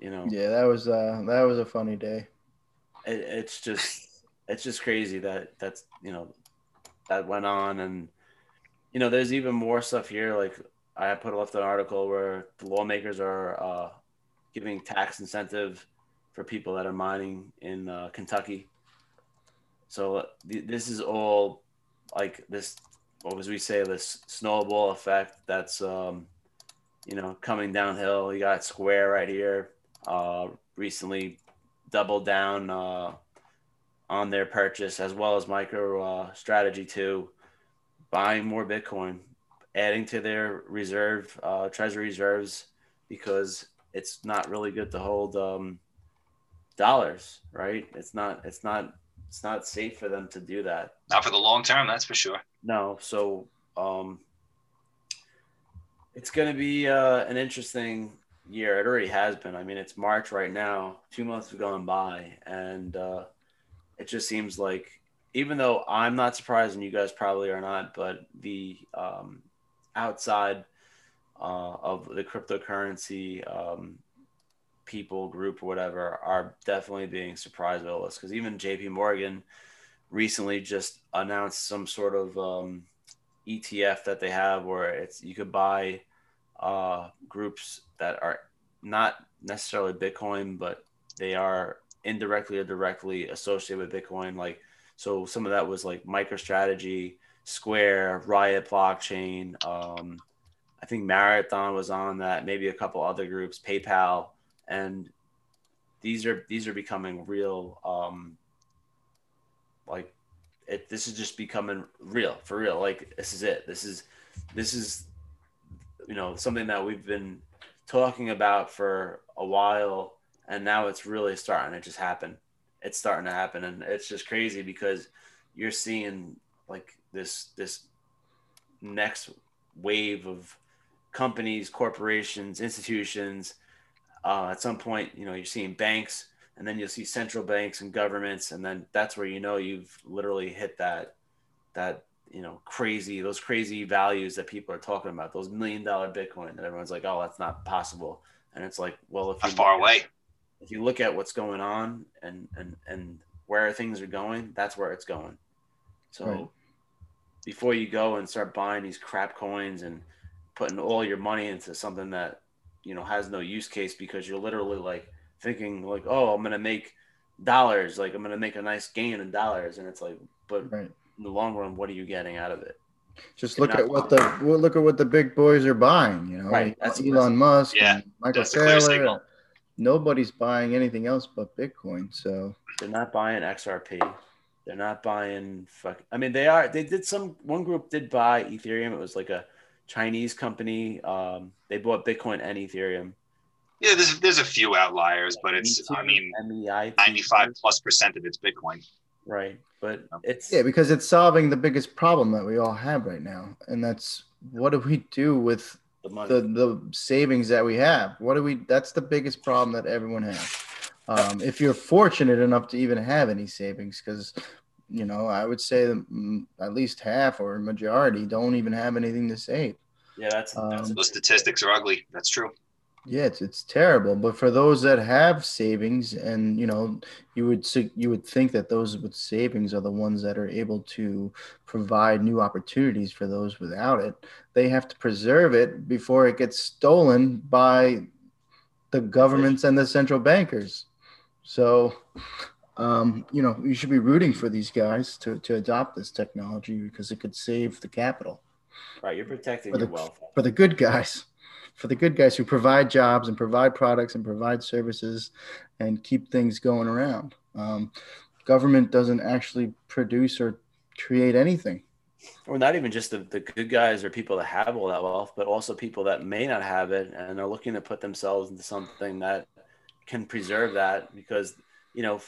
[SPEAKER 1] you know.
[SPEAKER 3] Yeah that was uh that was a funny day.
[SPEAKER 1] It, it's just it's just crazy that that's you know that went on. And you know there's even more stuff here. Like i put left an article where the lawmakers are uh giving tax incentive for people that are mining in uh, Kentucky. So uh, th- this is all like this, what was we say, this snowball effect that's, um, you know, coming downhill. You got Square right here, uh, recently doubled down uh, on their purchase, as well as Micro uh, Strategy 2, buying more Bitcoin, adding to their reserve, uh, treasury reserves, because it's not really good to hold um, dollars, right? It's not. It's not. It's not safe for them to do that.
[SPEAKER 2] Not for the long term, that's for sure.
[SPEAKER 1] No. So um, it's going to be uh, an interesting year. It already has been. I mean, it's March right now. Two months have gone by, and uh, it just seems like, even though I'm not surprised, and you guys probably are not, but the um, outside uh, of the cryptocurrency um, people group or whatever are definitely being surprised by this because even JP Morgan recently just announced some sort of um, ETF that they have where it's you could buy uh, groups that are not necessarily Bitcoin, but they are indirectly or directly associated with Bitcoin. Like, so some of that was like MicroStrategy, Square, Riot Blockchain, um, I think Marathon was on that, maybe a couple other groups, PayPal, and these are these are becoming real. Um, like it, this is just becoming real for real. Like this is it. This is this is you know something that we've been talking about for a while, and now it's really starting to just happen. It's starting to happen, and it's just crazy because you're seeing like this this next wave of companies, corporations, institutions. Uh, at some point, you know, you're seeing banks, and then you'll see central banks and governments, and then that's where you know you've literally hit that that you know crazy those crazy values that people are talking about, those million dollar Bitcoin that everyone's like, oh, that's not possible, and it's like, well, if
[SPEAKER 2] you far away,
[SPEAKER 1] if you look at what's going on and and and where things are going, that's where it's going. So. Right before you go and start buying these crap coins and putting all your money into something that you know has no use case because you're literally like thinking like oh i'm gonna make dollars like i'm gonna make a nice gain in dollars and it's like but right. In the long run what are you getting out of it
[SPEAKER 3] just look at what the well, look at what the big boys are buying you know right. That's elon musk
[SPEAKER 2] yeah
[SPEAKER 3] michael saylor nobody's buying anything else but bitcoin so
[SPEAKER 1] they're not buying xrp they're not buying fuck. I mean, they are. They did some. One group did buy Ethereum. It was like a Chinese company. Um, they bought Bitcoin and Ethereum.
[SPEAKER 2] Yeah, there's there's a few outliers, but it's I mean, ninety five plus percent of it's Bitcoin.
[SPEAKER 1] Right, but it's
[SPEAKER 3] yeah because it's solving the biggest problem that we all have right now, and that's what do we do with the the, the savings that we have? What do we? That's the biggest problem that everyone has. Um, if you're fortunate enough to even have any savings because you know i would say mm, at least half or majority don't even have anything to save.
[SPEAKER 1] Yeah that's, that's
[SPEAKER 2] um, those statistics are ugly. That's true
[SPEAKER 3] yeah it's, it's terrible but for those that have savings and you know you would you would think that those with savings are the ones that are able to provide new opportunities for those without it they have to preserve it before it gets stolen by the governments and the central bankers so, um, you know, you should be rooting for these guys to, to adopt this technology because it could save the capital.
[SPEAKER 1] Right, you're protecting for
[SPEAKER 3] the,
[SPEAKER 1] your wealth.
[SPEAKER 3] For the good guys, for the good guys who provide jobs and provide products and provide services and keep things going around. Um, government doesn't actually produce or create anything.
[SPEAKER 1] Or not even just the, the good guys or people that have all that wealth, but also people that may not have it and are looking to put themselves into something that can preserve that because you know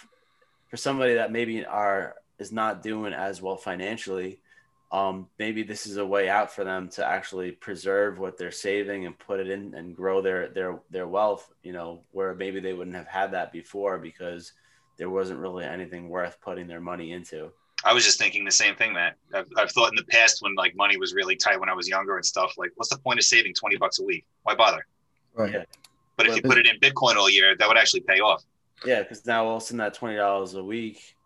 [SPEAKER 1] for somebody that maybe are is not doing as well financially um, maybe this is a way out for them to actually preserve what they're saving and put it in and grow their their their wealth you know where maybe they wouldn't have had that before because there wasn't really anything worth putting their money into
[SPEAKER 2] I was just thinking the same thing, Matt. I've, I've, thought in the past when like money was really tight when I was younger and stuff. Like, what's the point of saving twenty bucks a week? Why bother?
[SPEAKER 3] Right. Yeah.
[SPEAKER 2] But if you put it in Bitcoin all year, that would actually pay off.
[SPEAKER 1] Yeah, because now all of a sudden that twenty dollars a week,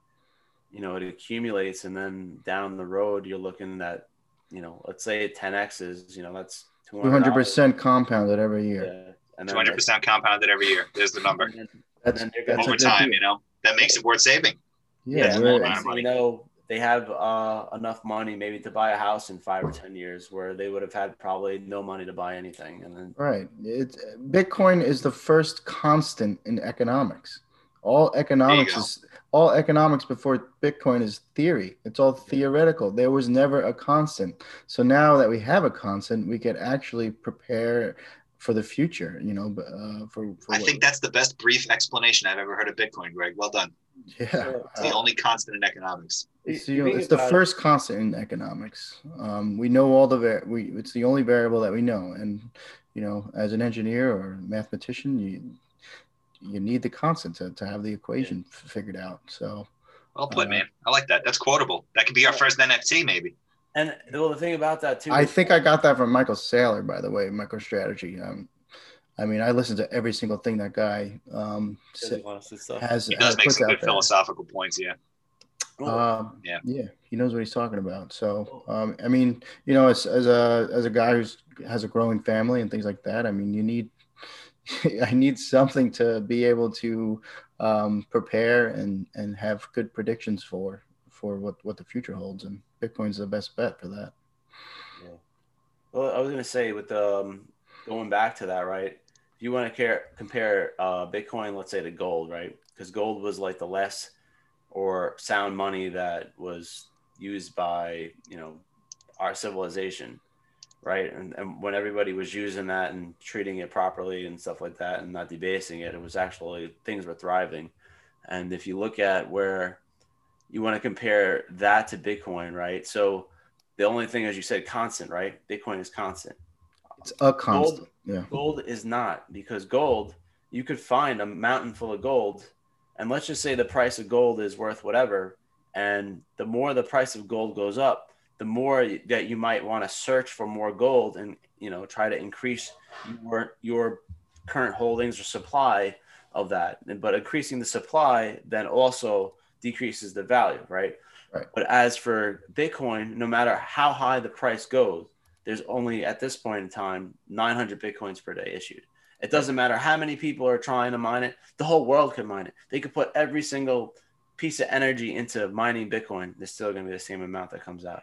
[SPEAKER 1] you know, it accumulates, and then down the road you're looking at, you know, let's say ten x's, you know, that's
[SPEAKER 3] two hundred percent compounded every year.
[SPEAKER 2] Yeah, and two hundred percent compounded every year. There's the number. And then, that's, and then over time, you know, that makes it worth saving.
[SPEAKER 1] Yeah, yeah you know, they have uh, enough money maybe to buy a house in five or ten years where they would have had probably no money to buy anything and then
[SPEAKER 3] right it's bitcoin is the first constant in economics all economics is all economics before bitcoin is theory. It's all theoretical. There was never a constant. So now that we have a constant we can actually prepare for the future you know uh, for, for
[SPEAKER 2] i think that's the best brief explanation i've ever heard of bitcoin greg. Well done.
[SPEAKER 3] Yeah.
[SPEAKER 2] It's the only constant in economics.
[SPEAKER 3] It's the, it's the first constant in economics. Um, we know all the var- we it's the only variable that we know, and you know, as an engineer or mathematician, you you need the constant to, to have the equation yeah. figured out. So,
[SPEAKER 2] well put, uh, man. I like that. That's quotable. That could be our first NFT, maybe.
[SPEAKER 1] And well, the thing about that too,
[SPEAKER 3] I think I got that from Michael Saylor, by the way, MicroStrategy. Um, I mean, I listen to every single thing that guy um, has.
[SPEAKER 2] He does make some good philosophical points, yeah.
[SPEAKER 3] Um, yeah, yeah, he knows what he's talking about. So, um, I mean, you know, as, as a as a guy who's has a growing family and things like that, I mean, you need I need something to be able to um, prepare and and have good predictions for for what what the future holds, and Bitcoin's the best bet for that.
[SPEAKER 1] Yeah. Well, I was gonna say with um, going back to that, right? if you want to care, compare uh, Bitcoin, let's say to gold, right? Because gold was like the less or sound money that was used by you know our civilization right? And, and when everybody was using that and treating it properly and stuff like that and not debasing it it was actually things were thriving. And if you look at where you want to compare that to bitcoin right? So the only thing as you said constant right? Bitcoin is constant.
[SPEAKER 3] It's a constant
[SPEAKER 1] gold,
[SPEAKER 3] yeah.
[SPEAKER 1] gold is not because gold you could find a mountain full of gold and let's just say the price of gold is worth whatever and the more the price of gold goes up the more that you might want to search for more gold and you know try to increase your your current holdings or supply of that but increasing the supply then also decreases the value right
[SPEAKER 3] right
[SPEAKER 1] but as for bitcoin no matter how high the price goes there's only at this point in time 900 bitcoins per day issued it doesn't matter how many people are trying to mine it. The whole world can mine it. They could put every single piece of energy into mining Bitcoin. There's still going to be the same amount that comes out.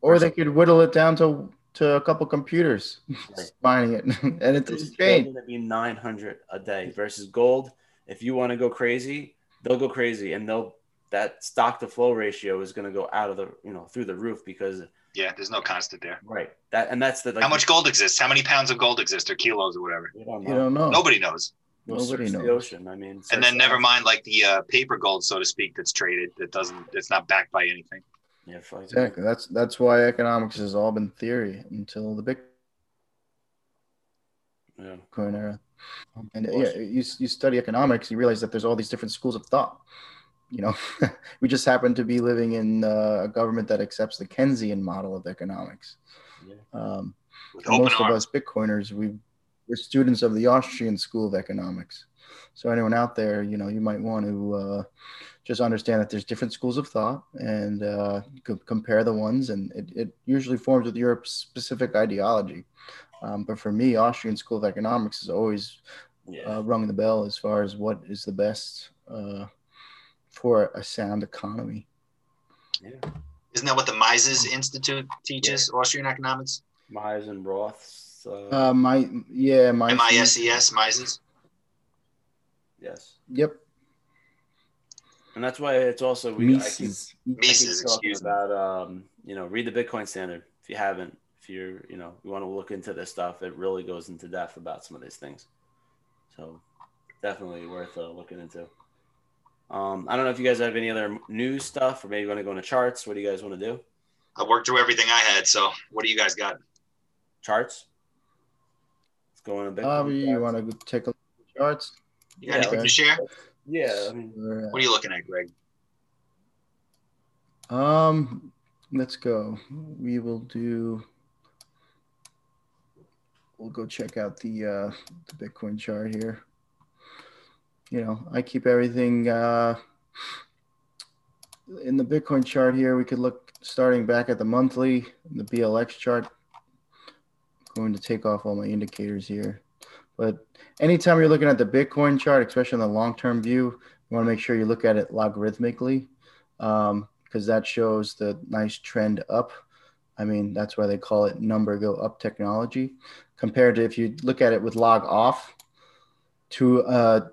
[SPEAKER 3] Or they could whittle it down to to a couple computers right. mining it, and it's, doesn't
[SPEAKER 1] going to be 900 a day versus gold. If you want to go crazy, they'll go crazy, and they'll that stock to flow ratio is going to go out of the you know through the roof because
[SPEAKER 2] yeah, there's no constant there.
[SPEAKER 1] Right. That and that's the
[SPEAKER 2] like, how much gold exists? How many pounds of gold exist or kilos or whatever?
[SPEAKER 3] You don't know. You don't know.
[SPEAKER 2] Nobody knows.
[SPEAKER 3] Nobody knows.
[SPEAKER 1] The ocean. I mean,
[SPEAKER 2] and then never mind like the uh, paper gold, so to speak, that's traded that doesn't. It's not backed by anything.
[SPEAKER 1] Yeah,
[SPEAKER 3] exactly. That's that's why economics has all been theory until the big
[SPEAKER 1] yeah.
[SPEAKER 3] Bitcoin era. And yeah, you you study economics, you realize that there's all these different schools of thought you know, we just happen to be living in uh, a government that accepts the Keynesian model of economics. Yeah. Um, most of us Bitcoiners, we we're students of the Austrian School of Economics. So anyone out there, you know, you might want to uh, just understand that there's different schools of thought and uh, compare the ones, and it, it usually forms with your specific ideology. Um, but for me, Austrian School of Economics has always yeah. uh, rung the bell as far as what is the best uh, for a sound economy.
[SPEAKER 2] Yeah. Isn't that what the Mises Institute teaches, yeah. Austrian economics?
[SPEAKER 1] Mises and Roths.
[SPEAKER 3] Uh, uh, my yeah,
[SPEAKER 2] my M I S E S Mises.
[SPEAKER 1] Yes.
[SPEAKER 3] Yep.
[SPEAKER 1] And that's why it's also we
[SPEAKER 3] Mises.
[SPEAKER 1] I keep, Mises, I keep talking about um, you know, read the Bitcoin standard if you haven't. If you're, you know, you want to look into this stuff, it really goes into depth about some of these things. So definitely worth uh, looking into. Um, I don't know if you guys have any other news stuff or maybe you want to go into charts. What do you guys want to do?
[SPEAKER 2] I worked through everything I had. So what do you guys got?
[SPEAKER 1] Charts? Let's go on a bit.
[SPEAKER 3] Bobby, you want to take a look at the charts?
[SPEAKER 2] You got yeah, anything to share?
[SPEAKER 1] Yeah. I mean,
[SPEAKER 2] what are you looking at, Greg?
[SPEAKER 3] Um, let's go. We will do. We'll go check out the uh, the Bitcoin chart here you know, I keep everything uh, in the Bitcoin chart here. We could look starting back at the monthly, the BLX chart. Going to take off all my indicators here. But anytime you're looking at the Bitcoin chart, especially in the long-term view, you want to make sure you look at it logarithmically because um, that shows the nice trend up. I mean, that's why they call it number go up technology compared to if you look at it with log off to uh,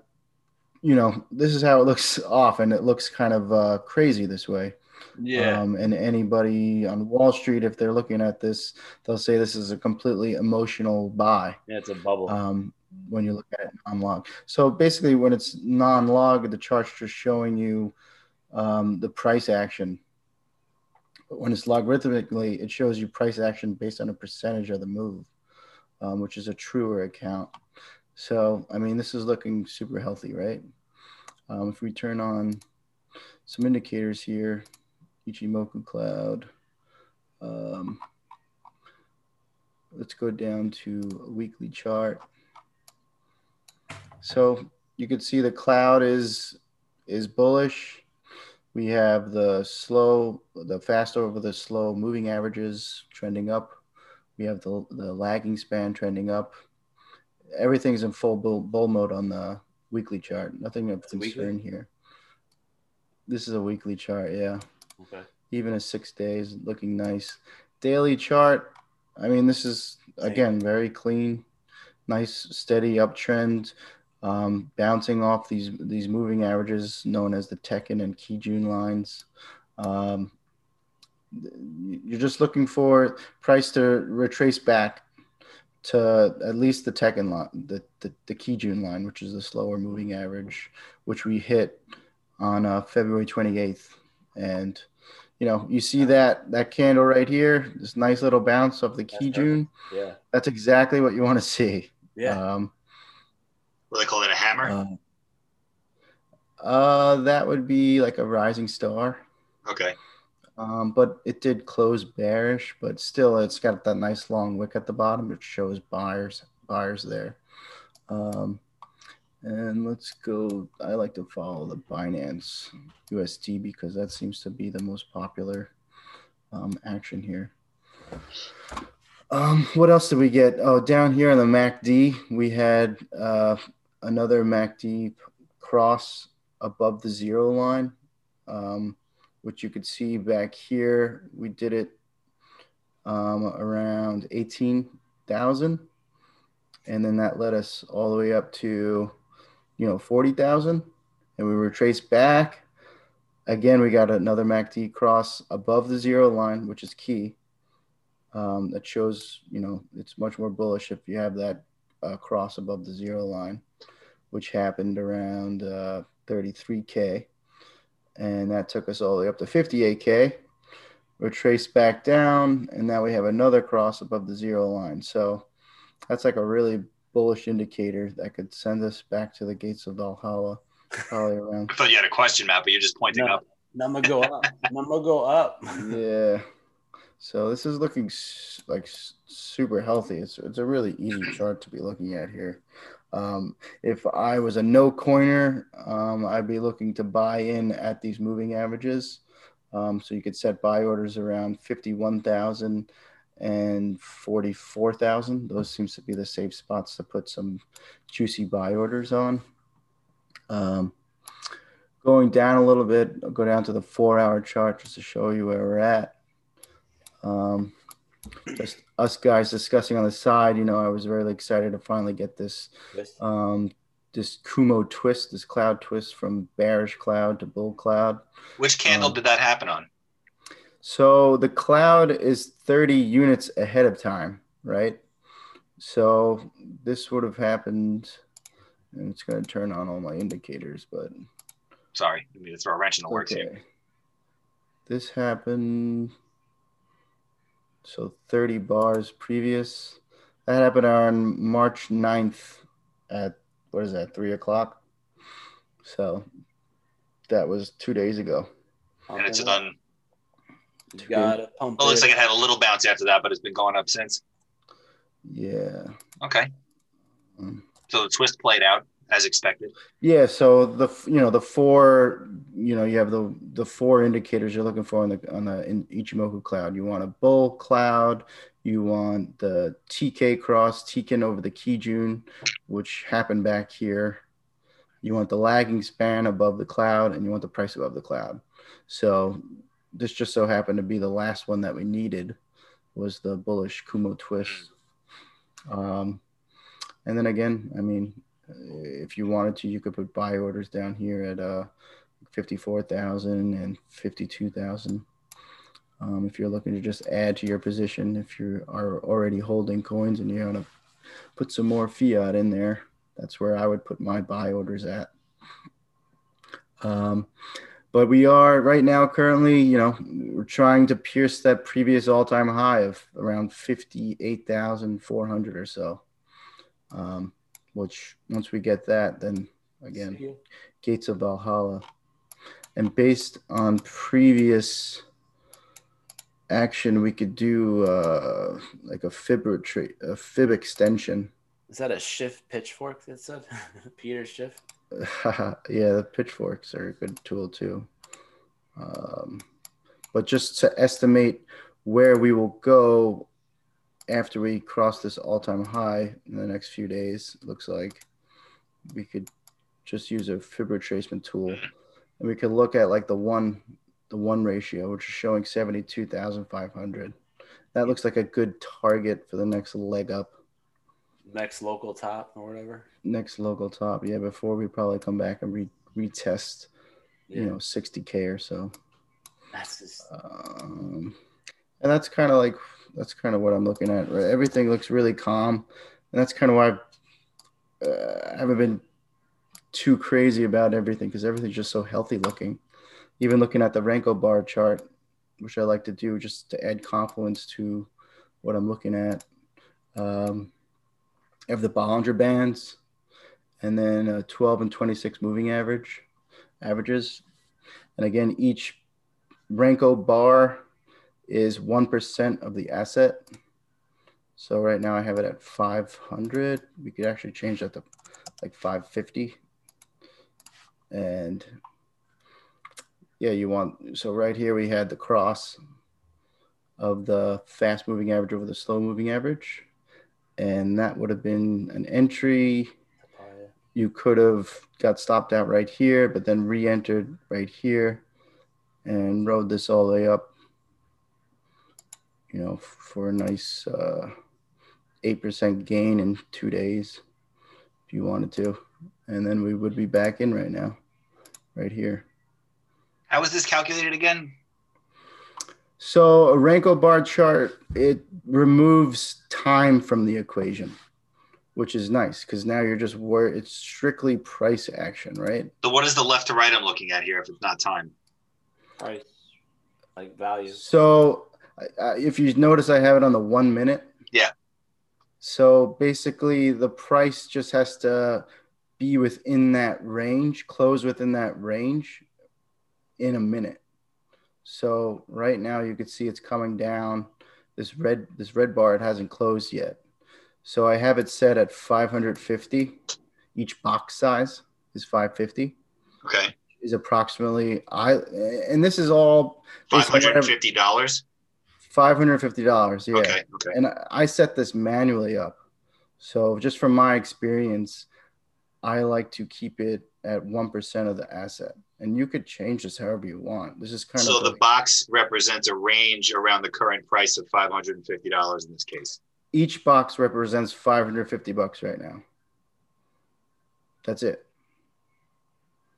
[SPEAKER 3] you know, this is how it looks off, and it looks kind of uh, crazy this way.
[SPEAKER 1] Yeah.
[SPEAKER 3] Um, and anybody on Wall Street, if they're looking at this, they'll say this is a completely emotional buy.
[SPEAKER 1] Yeah, it's a bubble.
[SPEAKER 3] Um, when you look at it non-log. So basically, when it's non-log, the chart's just showing you um, the price action. But when it's logarithmically, it shows you price action based on a percentage of the move, um, which is a truer account. So, I mean, this is looking super healthy, right? Um, if we turn on some indicators here, Ichimoku Cloud, um, let's go down to a weekly chart. So you can see the cloud is is bullish. We have the slow, the fast over the slow moving averages trending up. We have the, the lagging span trending up everything's in full bull, bull mode on the weekly chart. Nothing of concern here. This is a weekly chart, yeah.
[SPEAKER 1] Okay.
[SPEAKER 3] Even a six days looking nice. Daily chart. I mean, this is again very clean, nice steady uptrend, um, bouncing off these these moving averages known as the Tenkan and Kijun lines. Um, you're just looking for price to retrace back to at least the Tenkan line, the, the, the Kijun line, which is the slower moving average, which we hit on uh, February 28th. And, you know, you see that that candle right here, this nice little bounce of the Kijun.
[SPEAKER 1] Yeah.
[SPEAKER 3] That's exactly what you want to see.
[SPEAKER 1] Yeah.
[SPEAKER 3] Um,
[SPEAKER 2] What do they call it? A hammer?
[SPEAKER 3] uh, uh, that would be like a rising star.
[SPEAKER 2] okay.
[SPEAKER 3] Um, but it did close bearish, but still it's got that nice long wick at the bottom, It shows buyers buyers there. Um, and let's go. I like to follow the Binance USD because that seems to be the most popular um, action here. Um, what else did we get? Oh, down here on the MACD, we had uh, another MACD cross above the zero line. Um, which you could see back here. We did it um, around 18,000. And then that led us all the way up to, you know, 40,000. And we retraced back. Again, we got another MACD cross above the zero line, which is key. Um, that shows, you know, it's much more bullish if you have that uh, cross above the zero line, which happened around uh, 33K and that took us all the way up to 58k. We're traced back down, and now we have another cross above the zero line. So that's like a really bullish indicator that could send us back to the gates of Valhalla, probably around.
[SPEAKER 2] I thought you had a question, Matt, but you're just pointing
[SPEAKER 1] No.
[SPEAKER 2] up.
[SPEAKER 1] Number go up. Number go up.
[SPEAKER 3] yeah. So this is looking like super healthy. It's it's a really easy chart to be looking at here. Um, if I was a no coiner, um, I'd be looking to buy in at these moving averages. Um, so you could set buy orders around 51,000 and 44,000. Those seems to be the safe spots to put some juicy buy orders on. Um, going down a little bit, I'll go down to the four hour chart just to show you where we're at. Um, just us guys discussing on the side, you know, I was really excited to finally get this um, this Kumo twist, this cloud twist from bearish cloud to bull cloud.
[SPEAKER 2] Which candle
[SPEAKER 3] Um,
[SPEAKER 2] did that happen on?
[SPEAKER 3] So the cloud is 30 units ahead of time, right? So this would have happened, and it's going to turn on all my indicators, but
[SPEAKER 2] Sorry, I mean to throw a wrench in the works here.
[SPEAKER 3] This happened. So 30 bars previous. That happened on March 9th at what is that, three o'clock? So that was two days ago.
[SPEAKER 2] And it's done.
[SPEAKER 1] You gotta pump
[SPEAKER 2] Well, it looks
[SPEAKER 1] it.
[SPEAKER 2] like it had a little bounce after that, but it's been going up since.
[SPEAKER 3] Yeah.
[SPEAKER 2] Okay.
[SPEAKER 3] Mm.
[SPEAKER 2] So the twist played out as expected.
[SPEAKER 3] Yeah, so the you know the four you know you have the the four indicators you're looking for on the on the in Ichimoku cloud. You want a bull cloud, you want the TK cross, Tenkan over the Kijun, which happened back here. You want the lagging span above the cloud, and you want the price above the cloud. So this just so happened to be the last one that we needed was the bullish Kumo twist. Um, and then again, I mean, if you wanted to, you could put buy orders down here at uh, 54,000 and 52,000. Um, if you're looking to just add to your position, if you are already holding coins and you want to put some more fiat in there, that's where I would put my buy orders at. Um, but we are right now currently, you know, we're trying to pierce that previous all-time high of around 58,400 or so. Um, which once we get that, then again, Gates of Valhalla. And based on previous action, we could do uh, like a fib retreat, a fib extension.
[SPEAKER 1] Is that a Schiff pitchfork that said? Peter Schiff?
[SPEAKER 3] yeah, the pitchforks are a good tool too. Um, but just to estimate where we will go after we cross this all-time high in the next few days, looks like we could just use a fib retracement tool, and we could look at like the one, the one ratio, which is showing seventy-two thousand five hundred. That looks like a good target for the next leg up.
[SPEAKER 1] Next local top or whatever.
[SPEAKER 3] Next local top, yeah. Before we probably come back and re- retest, yeah. you know, 60k or so.
[SPEAKER 1] That's just.
[SPEAKER 3] Um, and that's kind of like that's kind of what I'm looking at. Right? Everything looks really calm, and that's kind of why uh, I haven't been too crazy about everything because everything's just so healthy looking. Even looking at the Renko bar chart, which I like to do just to add confluence to what I'm looking at. Um, Have the Bollinger Bands, and then a 12 and 26 moving average averages. And again, each Renko bar is 1% of the asset. So right now I have it at 500. We could actually change that to like 550. And yeah, you want, so right here we had the cross of the fast moving average over the slow moving average. And that would have been an entry. You could have got stopped out right here, but then re-entered right here and rode this all the way up, you know, for a nice uh, 8% gain in two days if you wanted to. And then we would be back in right now, right here.
[SPEAKER 2] How was this calculated again?
[SPEAKER 3] So a Renko bar chart, it removes time from the equation, which is nice because now you're just where it's strictly price action, right?
[SPEAKER 2] So what is the left to right I'm looking at here if it's not time?
[SPEAKER 1] Price, like value.
[SPEAKER 3] So uh, if you notice, I have it on the one minute.
[SPEAKER 2] Yeah.
[SPEAKER 3] So basically, the price just has to be within that range, close within that range in a minute. So right now you can see it's coming down. This red this red bar it hasn't closed yet. So I have it set at 550. Each box size is 550.
[SPEAKER 2] Okay.
[SPEAKER 3] Is approximately I and this is all
[SPEAKER 2] five hundred fifty dollars.
[SPEAKER 3] Five hundred fifty dollars, yeah.
[SPEAKER 2] Okay, okay.
[SPEAKER 3] And I set this manually up, so just from my experience, I like to keep it at one percent of the asset and you could change this however you want. This is kind
[SPEAKER 2] so
[SPEAKER 3] of
[SPEAKER 2] so the box represents a range around the current price of five hundred and fifty dollars in this case.
[SPEAKER 3] Each box represents five hundred fifty bucks right now. That's it.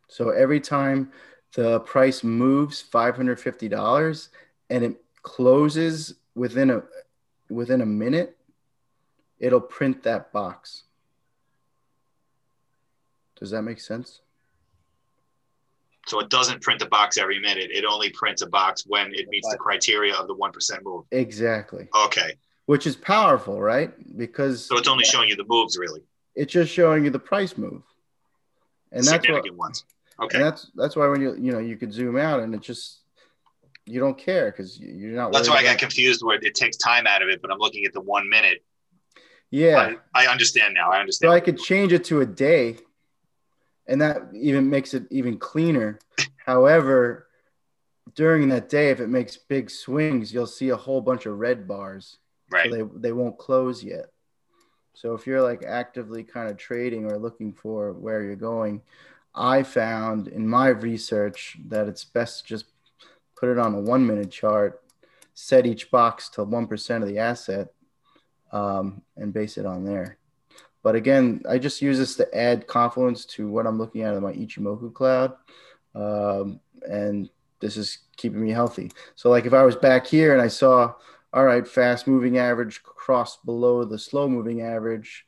[SPEAKER 3] So every time the price moves five hundred fifty dollars and it closes within a within a minute, it'll print that box. Does that make sense?
[SPEAKER 2] So it doesn't print a box every minute. It only prints a box when it meets the criteria of the 1% move.
[SPEAKER 3] Exactly.
[SPEAKER 2] Okay.
[SPEAKER 3] Which is powerful, right? Because
[SPEAKER 2] so it's only showing you the moves really.
[SPEAKER 3] It's just showing you the price move. And that's what,
[SPEAKER 2] ones. Okay.
[SPEAKER 3] that's that's why when you you know you could zoom out and it just you don't care because you're not.
[SPEAKER 2] That's why I got confused where it takes time out of it, but I'm looking at the one minute.
[SPEAKER 3] Yeah,
[SPEAKER 2] I, I understand now. I understand.
[SPEAKER 3] So I could change it to a day and that even makes it even cleaner. However, during that day, if it makes big swings, you'll see a whole bunch of red bars.
[SPEAKER 2] Right.
[SPEAKER 3] So they, they won't close yet. So if you're like actively kind of trading or looking for where you're going, I found in my research that it's best to just put it on a one minute chart, set each box to 1% of the asset, um, and base it on there. But again, I just use this to add confluence to what I'm looking at in my Ichimoku cloud. Um, and this is keeping me healthy. So like if I was back here and I saw, all right, fast moving average cross below the slow moving average,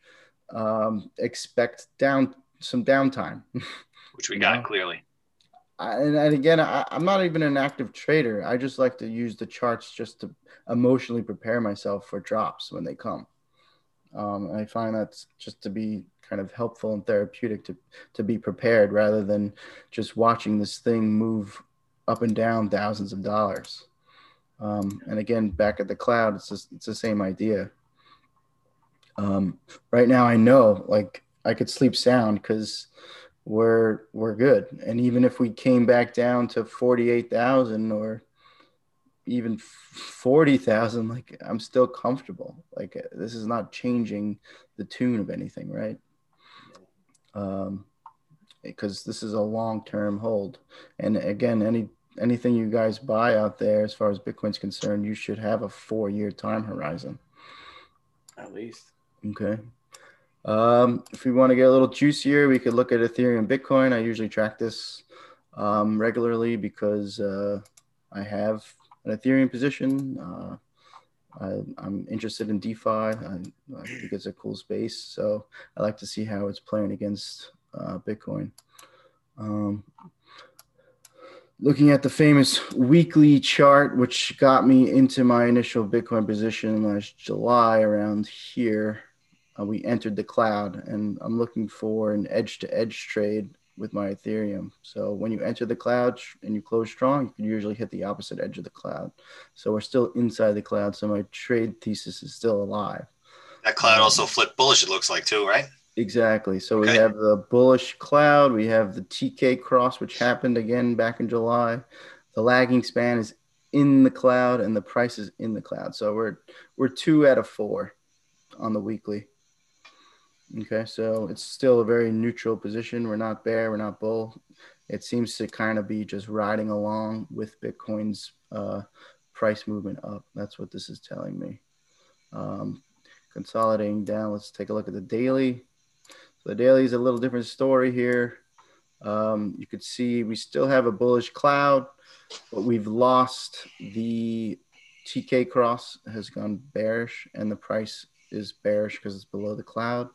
[SPEAKER 3] um, expect down some downtime.
[SPEAKER 2] Which we got know? clearly.
[SPEAKER 3] I, and, and, again, I, I'm not even an active trader. I just like to use the charts just to emotionally prepare myself for drops when they come. Um, I find that's just to be kind of helpful and therapeutic to to be prepared rather than just watching this thing move up and down thousands of dollars. Um, and again, back at the cloud, it's just, it's the same idea. Um, right now, I know like I could sleep sound because we're we're good. And even if we came back down to forty eight thousand or even 40,000 like I'm still comfortable. Like this is not changing the tune of anything right? Um because this is a long-term hold. And again any anything you guys buy out there as far as bitcoin's concerned you should have a 4 year time horizon.
[SPEAKER 1] At least.
[SPEAKER 3] Okay. Um, if we want to get a little juicier, we could look at Ethereum, Bitcoin. I usually track this um, regularly because uh, I have an Ethereum position. Uh, I, am interested in DeFi. I, I, think it's a cool space, so I like to see how it's playing against uh, Bitcoin. Um, looking at the famous weekly chart, which got me into my initial Bitcoin position last July around here, uh, we entered the cloud, and I'm looking for an edge to edge trade with my Ethereum. So when you enter the cloud and you close strong, you can usually hit the opposite edge of the cloud. So we're still inside the cloud. So my trade thesis is still alive.
[SPEAKER 2] That cloud also flipped bullish, it looks like, too, right?
[SPEAKER 3] Exactly. So okay. we have the bullish cloud, we have the TK cross, which happened again back in July. The lagging span is in the cloud and the price is in the cloud. So we're we're two out of four on the weekly. Okay, so it's still a very neutral position. We're not bear, we're not bull. It seems to kind of be just riding along with Bitcoin's uh, price movement up. That's what this is telling me. Um, consolidating down, let's take a look at the daily. So the daily is a little different story here. Um, you could see we still have a bullish cloud, but we've lost the TK cross has gone bearish, and the price is bearish because it's below the cloud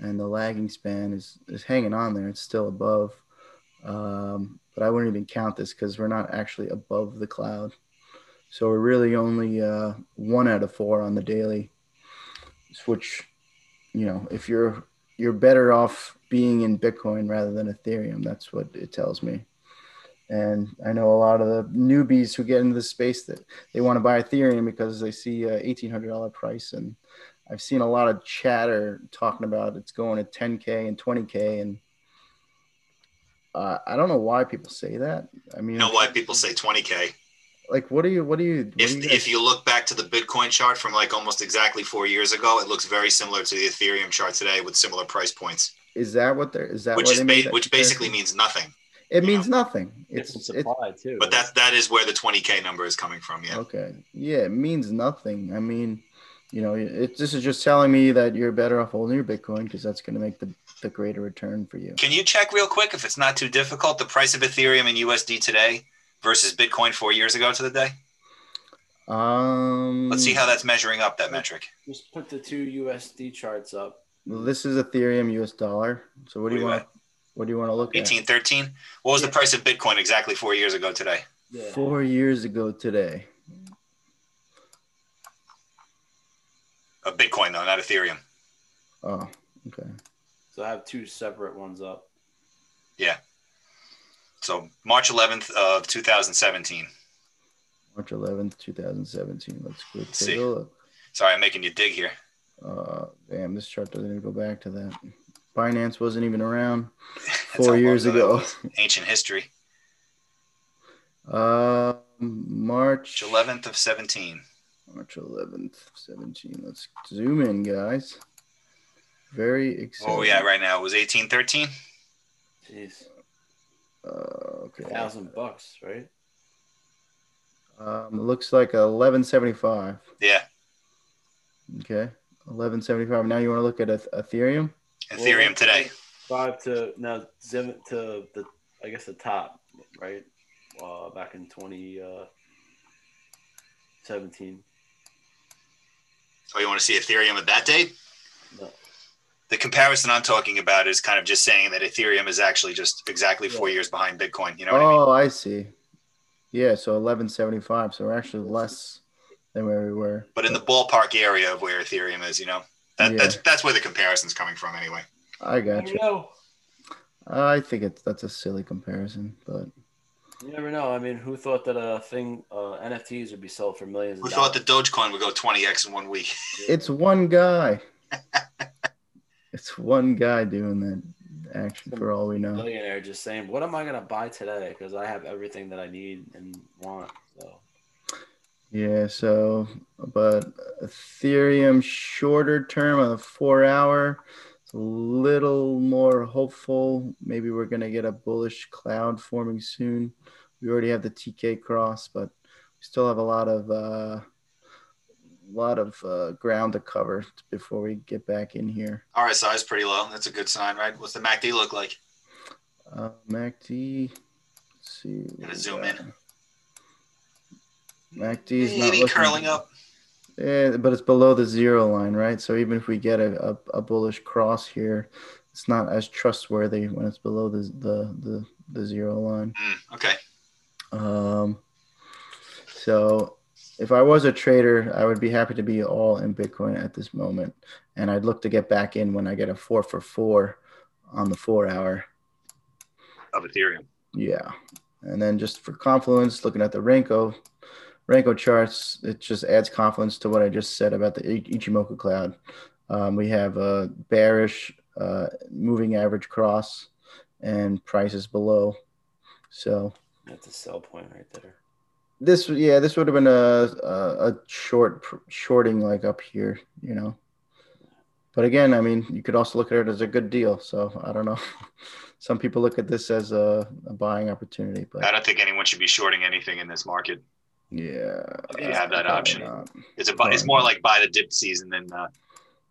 [SPEAKER 3] and the lagging span is is hanging on there. It's still above, um, but I wouldn't even count this because we're not actually above the cloud. So we're really only uh, one out of four on the daily, which, you know, if you're you're better off being in Bitcoin rather than Ethereum. That's what it tells me. And I know a lot of the newbies who get into the space that they want to buy Ethereum because they see a $1,800 price and I've seen a lot of chatter talking about it's going to 10k and 20k, and uh, I don't know why people say that. I mean,
[SPEAKER 2] you know why people say 20k?
[SPEAKER 3] Like, what do you, what do you? What
[SPEAKER 2] if
[SPEAKER 3] do you
[SPEAKER 2] if you look back to the Bitcoin chart from like almost exactly four years ago, it looks very similar to the Ethereum chart today with similar price points.
[SPEAKER 3] Is that what they're? Is that
[SPEAKER 2] which is ba- which basically means nothing.
[SPEAKER 3] It means know? nothing. It's, it's supply
[SPEAKER 2] too. But that that is where the 20k number is coming from. Yeah.
[SPEAKER 3] Okay. Yeah, it means nothing. I mean you know, it, this is just telling me that you're better off holding your Bitcoin because that's going to make the, the greater return for you.
[SPEAKER 2] Can you check real quick if it's not too difficult the price of Ethereum and USD today versus Bitcoin four years ago to the day?
[SPEAKER 3] Um,
[SPEAKER 2] let's see how that's measuring up that metric.
[SPEAKER 1] Just put the two USD charts up.
[SPEAKER 3] Well, this is Ethereum US dollar. So what do you want? What do you want to look
[SPEAKER 2] 18, at? 1813. What was yeah. the price of Bitcoin exactly four years ago today?
[SPEAKER 3] Yeah. Four years ago today.
[SPEAKER 2] Of Bitcoin though, not Ethereum.
[SPEAKER 3] Oh, okay.
[SPEAKER 1] So I have two separate ones up.
[SPEAKER 2] Yeah. So March 11th of 2017.
[SPEAKER 3] March 11th, 2017. Let's go take
[SPEAKER 2] See. a look. Sorry, I'm making you dig here.
[SPEAKER 3] Uh, damn, this chart doesn't even go back to that. Binance wasn't even around four years ago.
[SPEAKER 2] Ancient history.
[SPEAKER 3] Uh, March
[SPEAKER 2] 11th of 17.
[SPEAKER 3] March 11th, 17. Let's zoom in, guys. Very exciting.
[SPEAKER 2] Oh, yeah, right now it was 1813.
[SPEAKER 1] Jeez.
[SPEAKER 3] Uh, okay.
[SPEAKER 1] Thousand bucks, right?
[SPEAKER 3] Um, it looks like 1175.
[SPEAKER 2] Yeah.
[SPEAKER 3] Okay. 1175. Now you want to look at Ethereum?
[SPEAKER 2] Ethereum well, today.
[SPEAKER 1] Five to now zim to the I guess the top, right? Uh, back in 2017.
[SPEAKER 2] Oh, you want to see Ethereum at that date? No. The comparison I'm talking about is kind of just saying that Ethereum is actually just exactly four yeah. years behind Bitcoin. You know
[SPEAKER 3] oh,
[SPEAKER 2] I,
[SPEAKER 3] mean? Oh, I see. Yeah, so 1175. So we're actually less than where we were.
[SPEAKER 2] But in the ballpark area of where Ethereum is, you know, that, yeah. that's that's where the comparison's coming from, anyway.
[SPEAKER 3] I got you. Know. I think it's that's a silly comparison, but
[SPEAKER 1] you never know. I mean, who thought that a thing uh, NFTs would be sold for millions?
[SPEAKER 2] Who thought that Dogecoin would go 20x in one week?
[SPEAKER 3] It's one guy. it's one guy doing that action for all we know.
[SPEAKER 1] Millionaire just saying, "What am I gonna buy today? Because I have everything that I need and want." So.
[SPEAKER 3] Yeah. So, but Ethereum shorter term on the four hour a little more hopeful. Maybe we're going to get a bullish cloud forming soon. We already have the TK cross, but we still have a lot of uh, lot of uh, ground to cover before we get back in here.
[SPEAKER 2] RSI is pretty low. That's a good sign, right? What's the MACD look like?
[SPEAKER 3] Uh, MACD. Let's see.
[SPEAKER 2] Gonna zoom in.
[SPEAKER 3] MACD is not looking,
[SPEAKER 2] curling up.
[SPEAKER 3] Yeah, but it's below the zero line, right? So even if we get a, a, a bullish cross here, it's not as trustworthy when it's below the the the, the zero line.
[SPEAKER 2] Mm, okay.
[SPEAKER 3] Um, so if I was a trader, I would be happy to be all in Bitcoin at this moment, and I'd look to get back in when I get a four for four on the four hour.
[SPEAKER 2] Of Ethereum.
[SPEAKER 3] Yeah, and then just for confluence, looking at the Renko Renko charts, it just adds confidence to what I just said about the Ichimoku cloud. Um, we have a bearish uh, moving average cross and prices below. So
[SPEAKER 1] that's a sell point right there.
[SPEAKER 3] This yeah, this would have been a, a, a short shorting like up here, you know. But again, I mean, you could also look at it as a good deal. So I don't know. Some people look at this as a, a buying opportunity, but
[SPEAKER 2] I don't think anyone should be shorting anything in this market.
[SPEAKER 3] Yeah,
[SPEAKER 2] you have that option. Not. It's a it's more like buy the dip season than uh,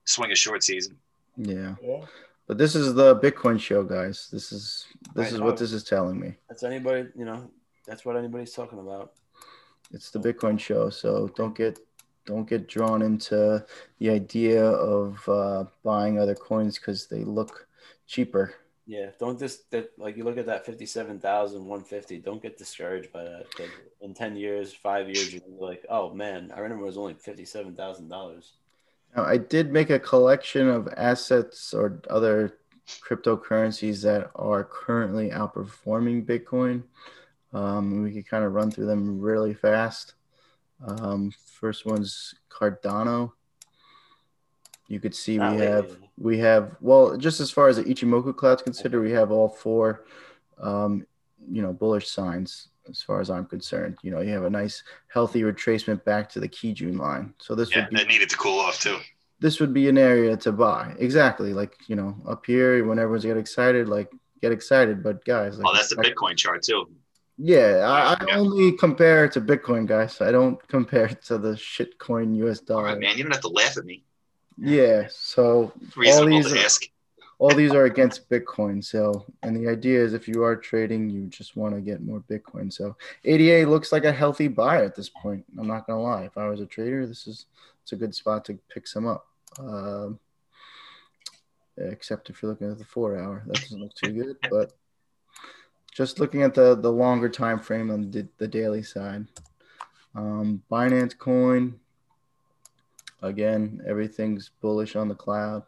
[SPEAKER 2] swing a short season.
[SPEAKER 3] Yeah. yeah. But this is the Bitcoin show, guys. This is this is what this is telling me.
[SPEAKER 1] That's anybody, you know, that's what anybody's talking about.
[SPEAKER 3] It's the Bitcoin show, so don't get don't get drawn into the idea of uh, buying other coins because they look cheaper.
[SPEAKER 1] Yeah, don't just that like you look at that fifty-seven thousand one fifty. Don't get discouraged by that. In ten years, five years, you're like, oh man, I remember it was only fifty-seven thousand dollars.
[SPEAKER 3] Now, I did make a collection of assets or other cryptocurrencies that are currently outperforming Bitcoin. Um, we could kind of run through them really fast. Um, first one's Cardano. You could see Not we have we have well just as far as the Ichimoku cloud's considered, we have all four um, you know bullish signs as far as I'm concerned. You know, you have a nice healthy retracement back to the Kijun line. So this
[SPEAKER 2] yeah,
[SPEAKER 3] would be
[SPEAKER 2] that needed to cool off too.
[SPEAKER 3] This would be an area to buy. Exactly. Like, you know, up here when everyone's get excited, like get excited. But guys, like,
[SPEAKER 2] oh, that's the Bitcoin chart too.
[SPEAKER 3] Yeah, I, I yeah. only compare to Bitcoin, guys. I don't compare to the shitcoin US dollar.
[SPEAKER 2] All right, man. You don't have to laugh at me.
[SPEAKER 3] Yeah. So
[SPEAKER 2] all these, are,
[SPEAKER 3] all these are against Bitcoin. So, and the idea is if you are trading, you just want to get more Bitcoin. So, ADA looks like a healthy buy at this point. I'm not gonna lie. If I was a trader, this is it's a good spot to pick some up. Um, except if you're looking at the four hour, that doesn't look too good. But just looking at the the longer time frame on the, the daily side, um, Binance Coin Again, everything's bullish on the cloud.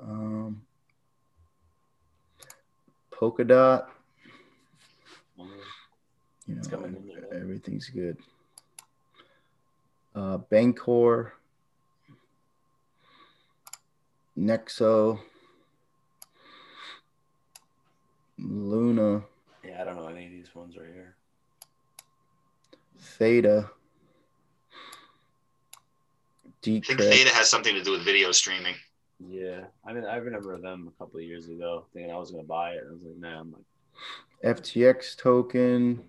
[SPEAKER 3] Um, Polkadot. You know, everything's good. Uh, Bancor, Nexo, Luna.
[SPEAKER 1] Yeah, I don't know any of these ones right here.
[SPEAKER 3] Theta.
[SPEAKER 2] I think Theta has something to do with video streaming.
[SPEAKER 1] Yeah, I mean, I remember them a couple of years ago thinking I was going to buy it. I was like, nah, I'm
[SPEAKER 3] like, FTX token,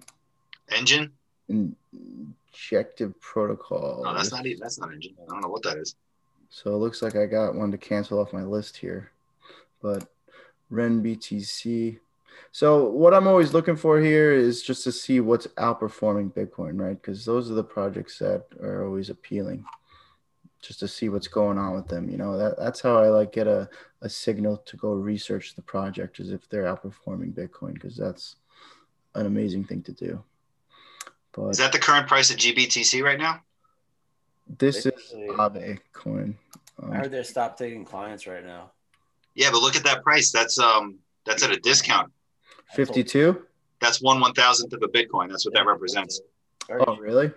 [SPEAKER 2] Enjin,
[SPEAKER 3] injective protocol.
[SPEAKER 2] No, that's not even. That's not Enjin. I don't know what that is.
[SPEAKER 3] So it looks like I got one to cancel off my list here, but Ren BTC. So what I'm always looking for here is just to see what's outperforming Bitcoin, right? Because those are the projects that are always appealing just to see what's going on with them. You know, that that's how I like get a, a signal to go research the project is if they're outperforming Bitcoin, because that's an amazing thing to do.
[SPEAKER 2] But is that the current price of GBTC right now?
[SPEAKER 3] This is Aave coin.
[SPEAKER 1] Um, I heard they stopped taking clients right now.
[SPEAKER 2] Yeah, but look at that price. That's um that's at a discount.
[SPEAKER 3] Fifty two.
[SPEAKER 2] That's one one thousandth of a Bitcoin. That's what yeah, that represents.
[SPEAKER 3] Oh, really?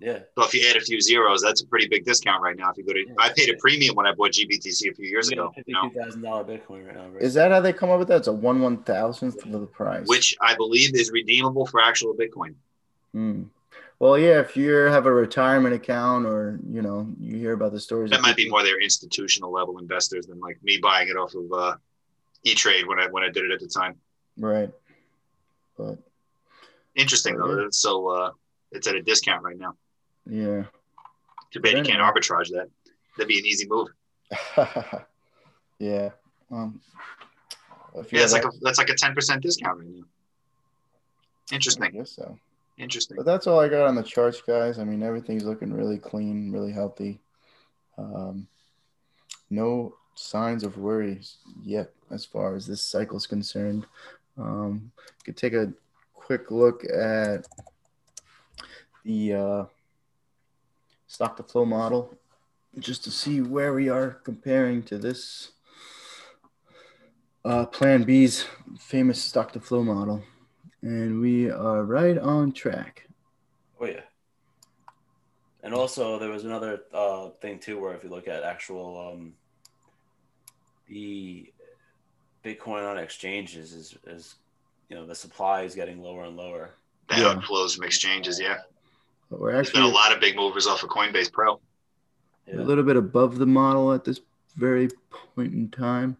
[SPEAKER 1] Yeah.
[SPEAKER 2] So if you add a few zeros, that's a pretty big discount right now. If you go to, yeah, I paid a premium when I bought GBTC a few years ago.
[SPEAKER 1] Fifty-two thousand dollar Bitcoin right now.
[SPEAKER 3] Right? Is that how they come up with that? It's a one one thousandth of the price,
[SPEAKER 2] which I believe is redeemable for actual Bitcoin.
[SPEAKER 3] Hmm. Well, yeah, if you have a retirement account or you know you hear about the stories,
[SPEAKER 2] that might be more their institutional level investors than like me buying it off of uh, E Trade when I when I did it at the time.
[SPEAKER 3] Right. But
[SPEAKER 2] interesting though. So uh, it's at a discount right now.
[SPEAKER 3] Yeah.
[SPEAKER 2] Too bad you can't arbitrage that. That'd be an easy move.
[SPEAKER 3] yeah. Um,
[SPEAKER 2] yeah, it's like a, that's like a ten percent discount right now. Interesting. I
[SPEAKER 3] guess so.
[SPEAKER 2] Interesting.
[SPEAKER 3] But that's all I got on the charts, guys. I mean, everything's looking really clean, really healthy. Um, no signs of worries yet as far as this cycle is concerned. Um, could take a quick look at the uh, stock to flow model just to see where we are comparing to this uh, Plan B's famous stock to flow model. And we are right on track.
[SPEAKER 1] Oh, yeah. And also, there was another uh, thing too, where if you look at actual um, the Bitcoin on exchanges is, is you know the supply is getting lower and lower.
[SPEAKER 2] The yeah. outflows from exchanges, yeah. But we're actually There's been a lot of big movers off of Coinbase Pro.
[SPEAKER 3] Yeah. A little bit above the model at this very point in time,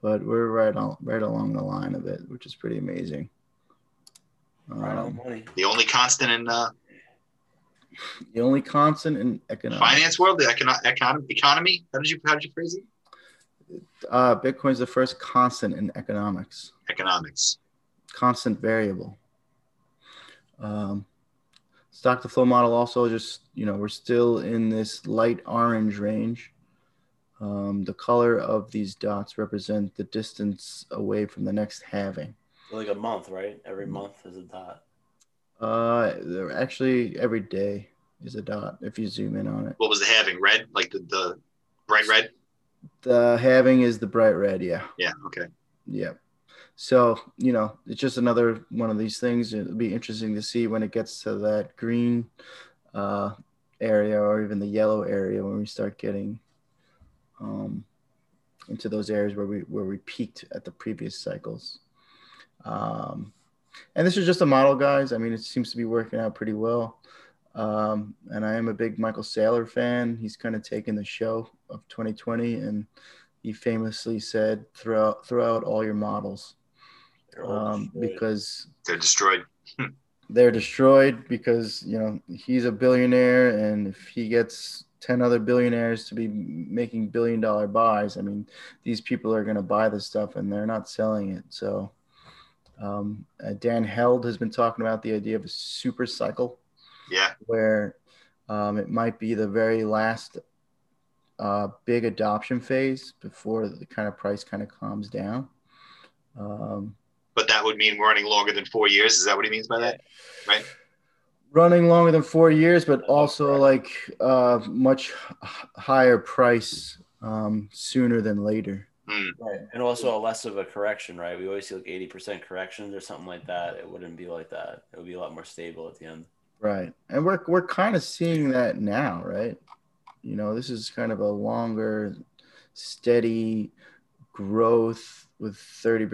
[SPEAKER 3] but we're right on right along the line of it, which is pretty amazing.
[SPEAKER 2] Right um, on money. The only constant in uh,
[SPEAKER 3] the only constant in economic
[SPEAKER 2] finance world, the econo- econ- economy. How did you how did you phrase it?
[SPEAKER 3] Uh, Bitcoin's the first constant in economics.
[SPEAKER 2] Economics.
[SPEAKER 3] Constant variable. Um, stock to flow model also just you know we're still in this light orange range. Um, the color of these dots represent the distance away from the next halving.
[SPEAKER 1] Like a month, right? Every month is a dot.
[SPEAKER 3] Uh, they're actually, every day is a dot if you zoom in on it.
[SPEAKER 2] What was the halving? Red, like the, the bright red.
[SPEAKER 3] The halving is the bright red. Yeah.
[SPEAKER 2] Yeah. Okay.
[SPEAKER 3] Yeah. So you know, it's just another one of these things. It'll be interesting to see when it gets to that green uh, area or even the yellow area when we start getting um, into those areas where we where we peaked at the previous cycles. Um, and this is just a model, guys. I mean, it seems to be working out pretty well. Um, and I am a big Michael Saylor fan. He's kind of taken the show of 2020, and he famously said, "Throw out, throw out all your models," um, because
[SPEAKER 2] they're destroyed.
[SPEAKER 3] they're destroyed because you know he's a billionaire, and if he gets 10 other billionaires to be making billion dollar buys, I mean, these people are going to buy this stuff, and they're not selling it. So um, uh, Dan Held has been talking about the idea of a super cycle.
[SPEAKER 2] Yeah.
[SPEAKER 3] Where um, it might be the very last uh, big adoption phase before the kind of price kind of calms down. Um,
[SPEAKER 2] but that would mean running longer than four years. Is that what he means by that? Right.
[SPEAKER 3] Running longer than four years, but also like uh, much higher price um, sooner than later.
[SPEAKER 2] Mm.
[SPEAKER 1] Right. And also a less of a correction, right? We always see like 80% corrections or something like that. It wouldn't be like that. It would be a lot more stable at the end.
[SPEAKER 3] Right. And we're, we're kind of seeing that now, right? You know, this is kind of a longer, steady growth with 30%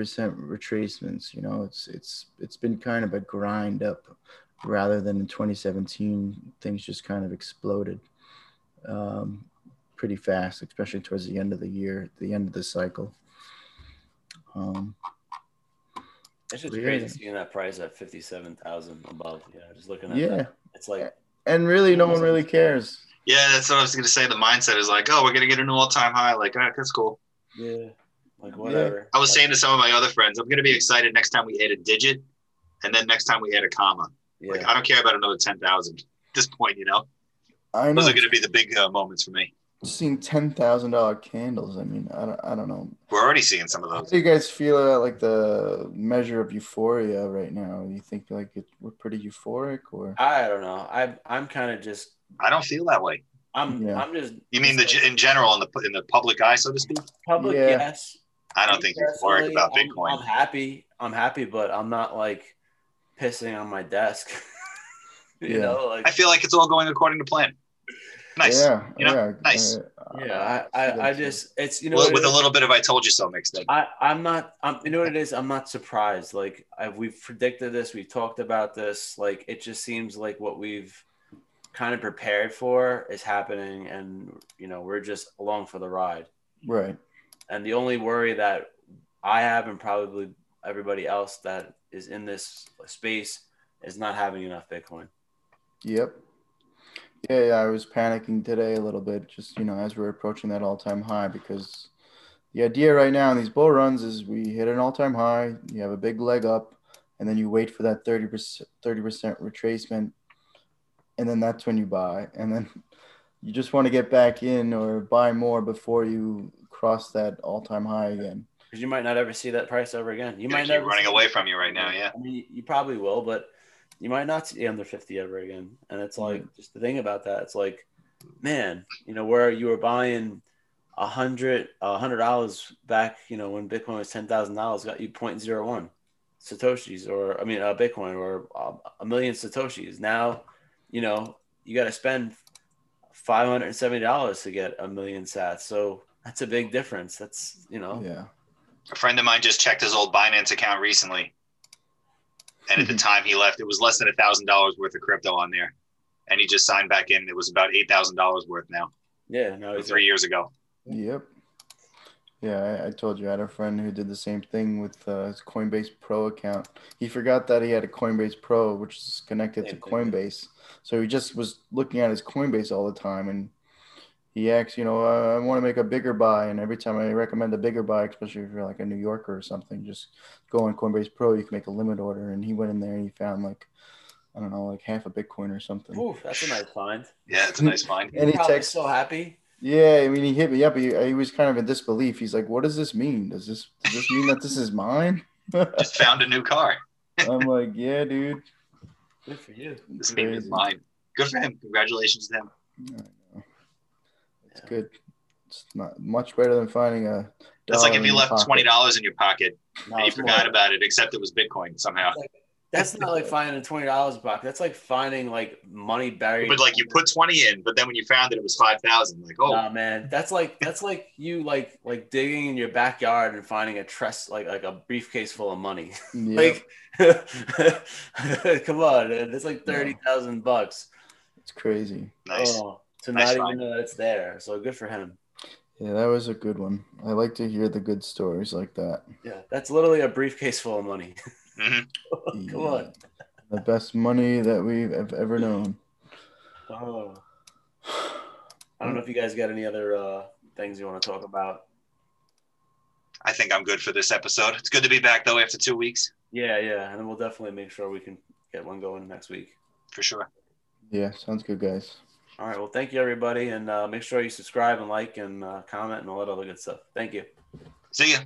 [SPEAKER 3] retracements. You know, it's, it's, it's been kind of a grind up rather than in 2017, things just kind of exploded. Um, pretty fast, especially towards the end of the year, the end of the cycle. Um,
[SPEAKER 1] it's just crazy seeing that price at fifty-seven thousand above. Yeah, just looking at
[SPEAKER 3] yeah,
[SPEAKER 1] that. it's like,
[SPEAKER 3] and really, no one really cares.
[SPEAKER 2] Yeah, that's what I was going to say. The mindset is like, oh, we're going to get a new all-time high. Like, all right, that's cool.
[SPEAKER 1] Yeah, like whatever. Yeah.
[SPEAKER 2] I was saying to some of my other friends, I'm going to be excited next time we hit a digit, and then next time we hit a comma. Yeah. Like, I don't care about another ten thousand at this point. You know,
[SPEAKER 3] I know.
[SPEAKER 2] those are going to be the big uh, moments for me
[SPEAKER 3] seeing ten thousand dollar candles. I mean, I don't, I don't know.
[SPEAKER 2] We're already seeing some of those.
[SPEAKER 3] How do you guys feel about like the measure of euphoria right now? Do you think like it, we're pretty euphoric, or
[SPEAKER 1] I don't know. I I'm kind of just.
[SPEAKER 2] I don't feel that way.
[SPEAKER 1] I'm yeah. I'm just.
[SPEAKER 2] You mean the in general in the in the public eye, so to speak?
[SPEAKER 1] Public, yeah. yes.
[SPEAKER 2] I don't think you're euphoric about Bitcoin.
[SPEAKER 1] I'm, I'm happy. I'm happy, but I'm not like pissing on my desk. you yeah. know, like
[SPEAKER 2] I feel like it's all going according to plan. Nice.
[SPEAKER 3] Yeah.
[SPEAKER 2] You know, yeah. Nice.
[SPEAKER 1] yeah. I, I, I just, it's, you know,
[SPEAKER 2] with, with a little bit of I told you so mixed in.
[SPEAKER 1] I, I'm not, I'm, you know what it is? I'm not surprised. Like, I, we've predicted this, we've talked about this. Like, it just seems like what we've kind of prepared for is happening. And, you know, we're just along for the ride.
[SPEAKER 3] Right.
[SPEAKER 1] And the only worry that I have, and probably everybody else that is in this space, is not having enough Bitcoin.
[SPEAKER 3] Yep. Yeah, yeah, I was panicking today a little bit, just you know, as we're approaching that all-time high, because the idea right now in these bull runs is we hit an all-time high, you have a big leg up, and then you wait for that 30% 30% retracement, and then that's when you buy, and then you just want to get back in or buy more before you cross that all-time high again.
[SPEAKER 1] Because you might not ever see that price ever again. You
[SPEAKER 2] Gonna
[SPEAKER 1] might never
[SPEAKER 2] running away from you right now. Yeah.
[SPEAKER 1] I mean, you probably will, but you might not see under 50 ever again. And it's like, just the thing about that, it's like, man, you know, where you were buying a hundred, a hundred dollars back, you know, when Bitcoin was $10,000 got you 0.01 Satoshis or, I mean, a Bitcoin or uh, a million Satoshis. Now, you know, you got to spend $570 to get a million sats. So that's a big difference. That's, you know,
[SPEAKER 3] Yeah.
[SPEAKER 2] A friend of mine just checked his old Binance account recently, and at the time he left, it was less than a thousand dollars worth of crypto on there, and he just signed back in. It was about eight thousand dollars worth now,
[SPEAKER 1] yeah, no, he's
[SPEAKER 2] three years ago.
[SPEAKER 3] Yep. Yeah, I, I told you I had a friend who did the same thing with uh, his Coinbase Pro account. He forgot that he had a Coinbase Pro, which is connected to
[SPEAKER 1] Same thing.
[SPEAKER 3] Coinbase. So he just was looking at his Coinbase all the time, and he asked, you know, uh, I want to make a bigger buy, and every time I recommend a bigger buy, especially if you're like a New Yorker or something, just go on Coinbase Pro. You can make a limit order, and he went in there and he found like, I don't know, like half a Bitcoin or something.
[SPEAKER 1] Ooh, that's a nice find.
[SPEAKER 2] Yeah, it's a nice find.
[SPEAKER 3] And he
[SPEAKER 1] Probably
[SPEAKER 3] texted,
[SPEAKER 1] so happy.
[SPEAKER 3] Yeah, I mean, he hit me up. He, he was kind of in disbelief. He's like, "What does this mean? Does this does this mean that this is mine?"
[SPEAKER 2] Just found a new car.
[SPEAKER 3] I'm like, "Yeah, dude."
[SPEAKER 1] Good for you.
[SPEAKER 2] This thing is mine. Good for him. Congratulations to him.
[SPEAKER 3] I know. It's
[SPEAKER 1] Yeah.
[SPEAKER 3] good. It's not much better than finding a.
[SPEAKER 2] That's like if you left twenty dollars in your pocket
[SPEAKER 1] No,
[SPEAKER 2] and you forgot
[SPEAKER 1] more-
[SPEAKER 2] about it, except it was Bitcoin somehow.
[SPEAKER 1] That's not like finding twenty dollars pocket. That's like finding like money buried.
[SPEAKER 2] But like you put twenty in, but then when you found it, it was five thousand. Like, oh,
[SPEAKER 1] Nah, man, that's like that's like you like like digging in your backyard and finding a trust like like a briefcase full of money.
[SPEAKER 3] Yep,
[SPEAKER 1] Like, come on, man, it's like thirty thousand bucks.
[SPEAKER 3] it's crazy.
[SPEAKER 2] nice.
[SPEAKER 1] Oh, to
[SPEAKER 2] Nice
[SPEAKER 1] not even know that it's there. So good for him.
[SPEAKER 3] Yeah, that was a good one. I like to hear the good stories like that.
[SPEAKER 1] Yeah, that's literally a briefcase full of money.
[SPEAKER 2] Mhm.
[SPEAKER 1] come on.
[SPEAKER 3] The best money that we've have ever known.
[SPEAKER 1] Oh. I don't know if you guys got any other uh, things you want to talk about.
[SPEAKER 2] I think I'm good for this episode. It's good to be back though after two weeks
[SPEAKER 1] Yeah, yeah, and then we'll definitely make sure we can get one going next week.
[SPEAKER 2] for sure.
[SPEAKER 3] Yeah, sounds good, guys.
[SPEAKER 1] All right. Well, thank you, everybody. And uh, make sure you subscribe and like and uh, comment and all that other good stuff. Thank you.
[SPEAKER 2] See ya.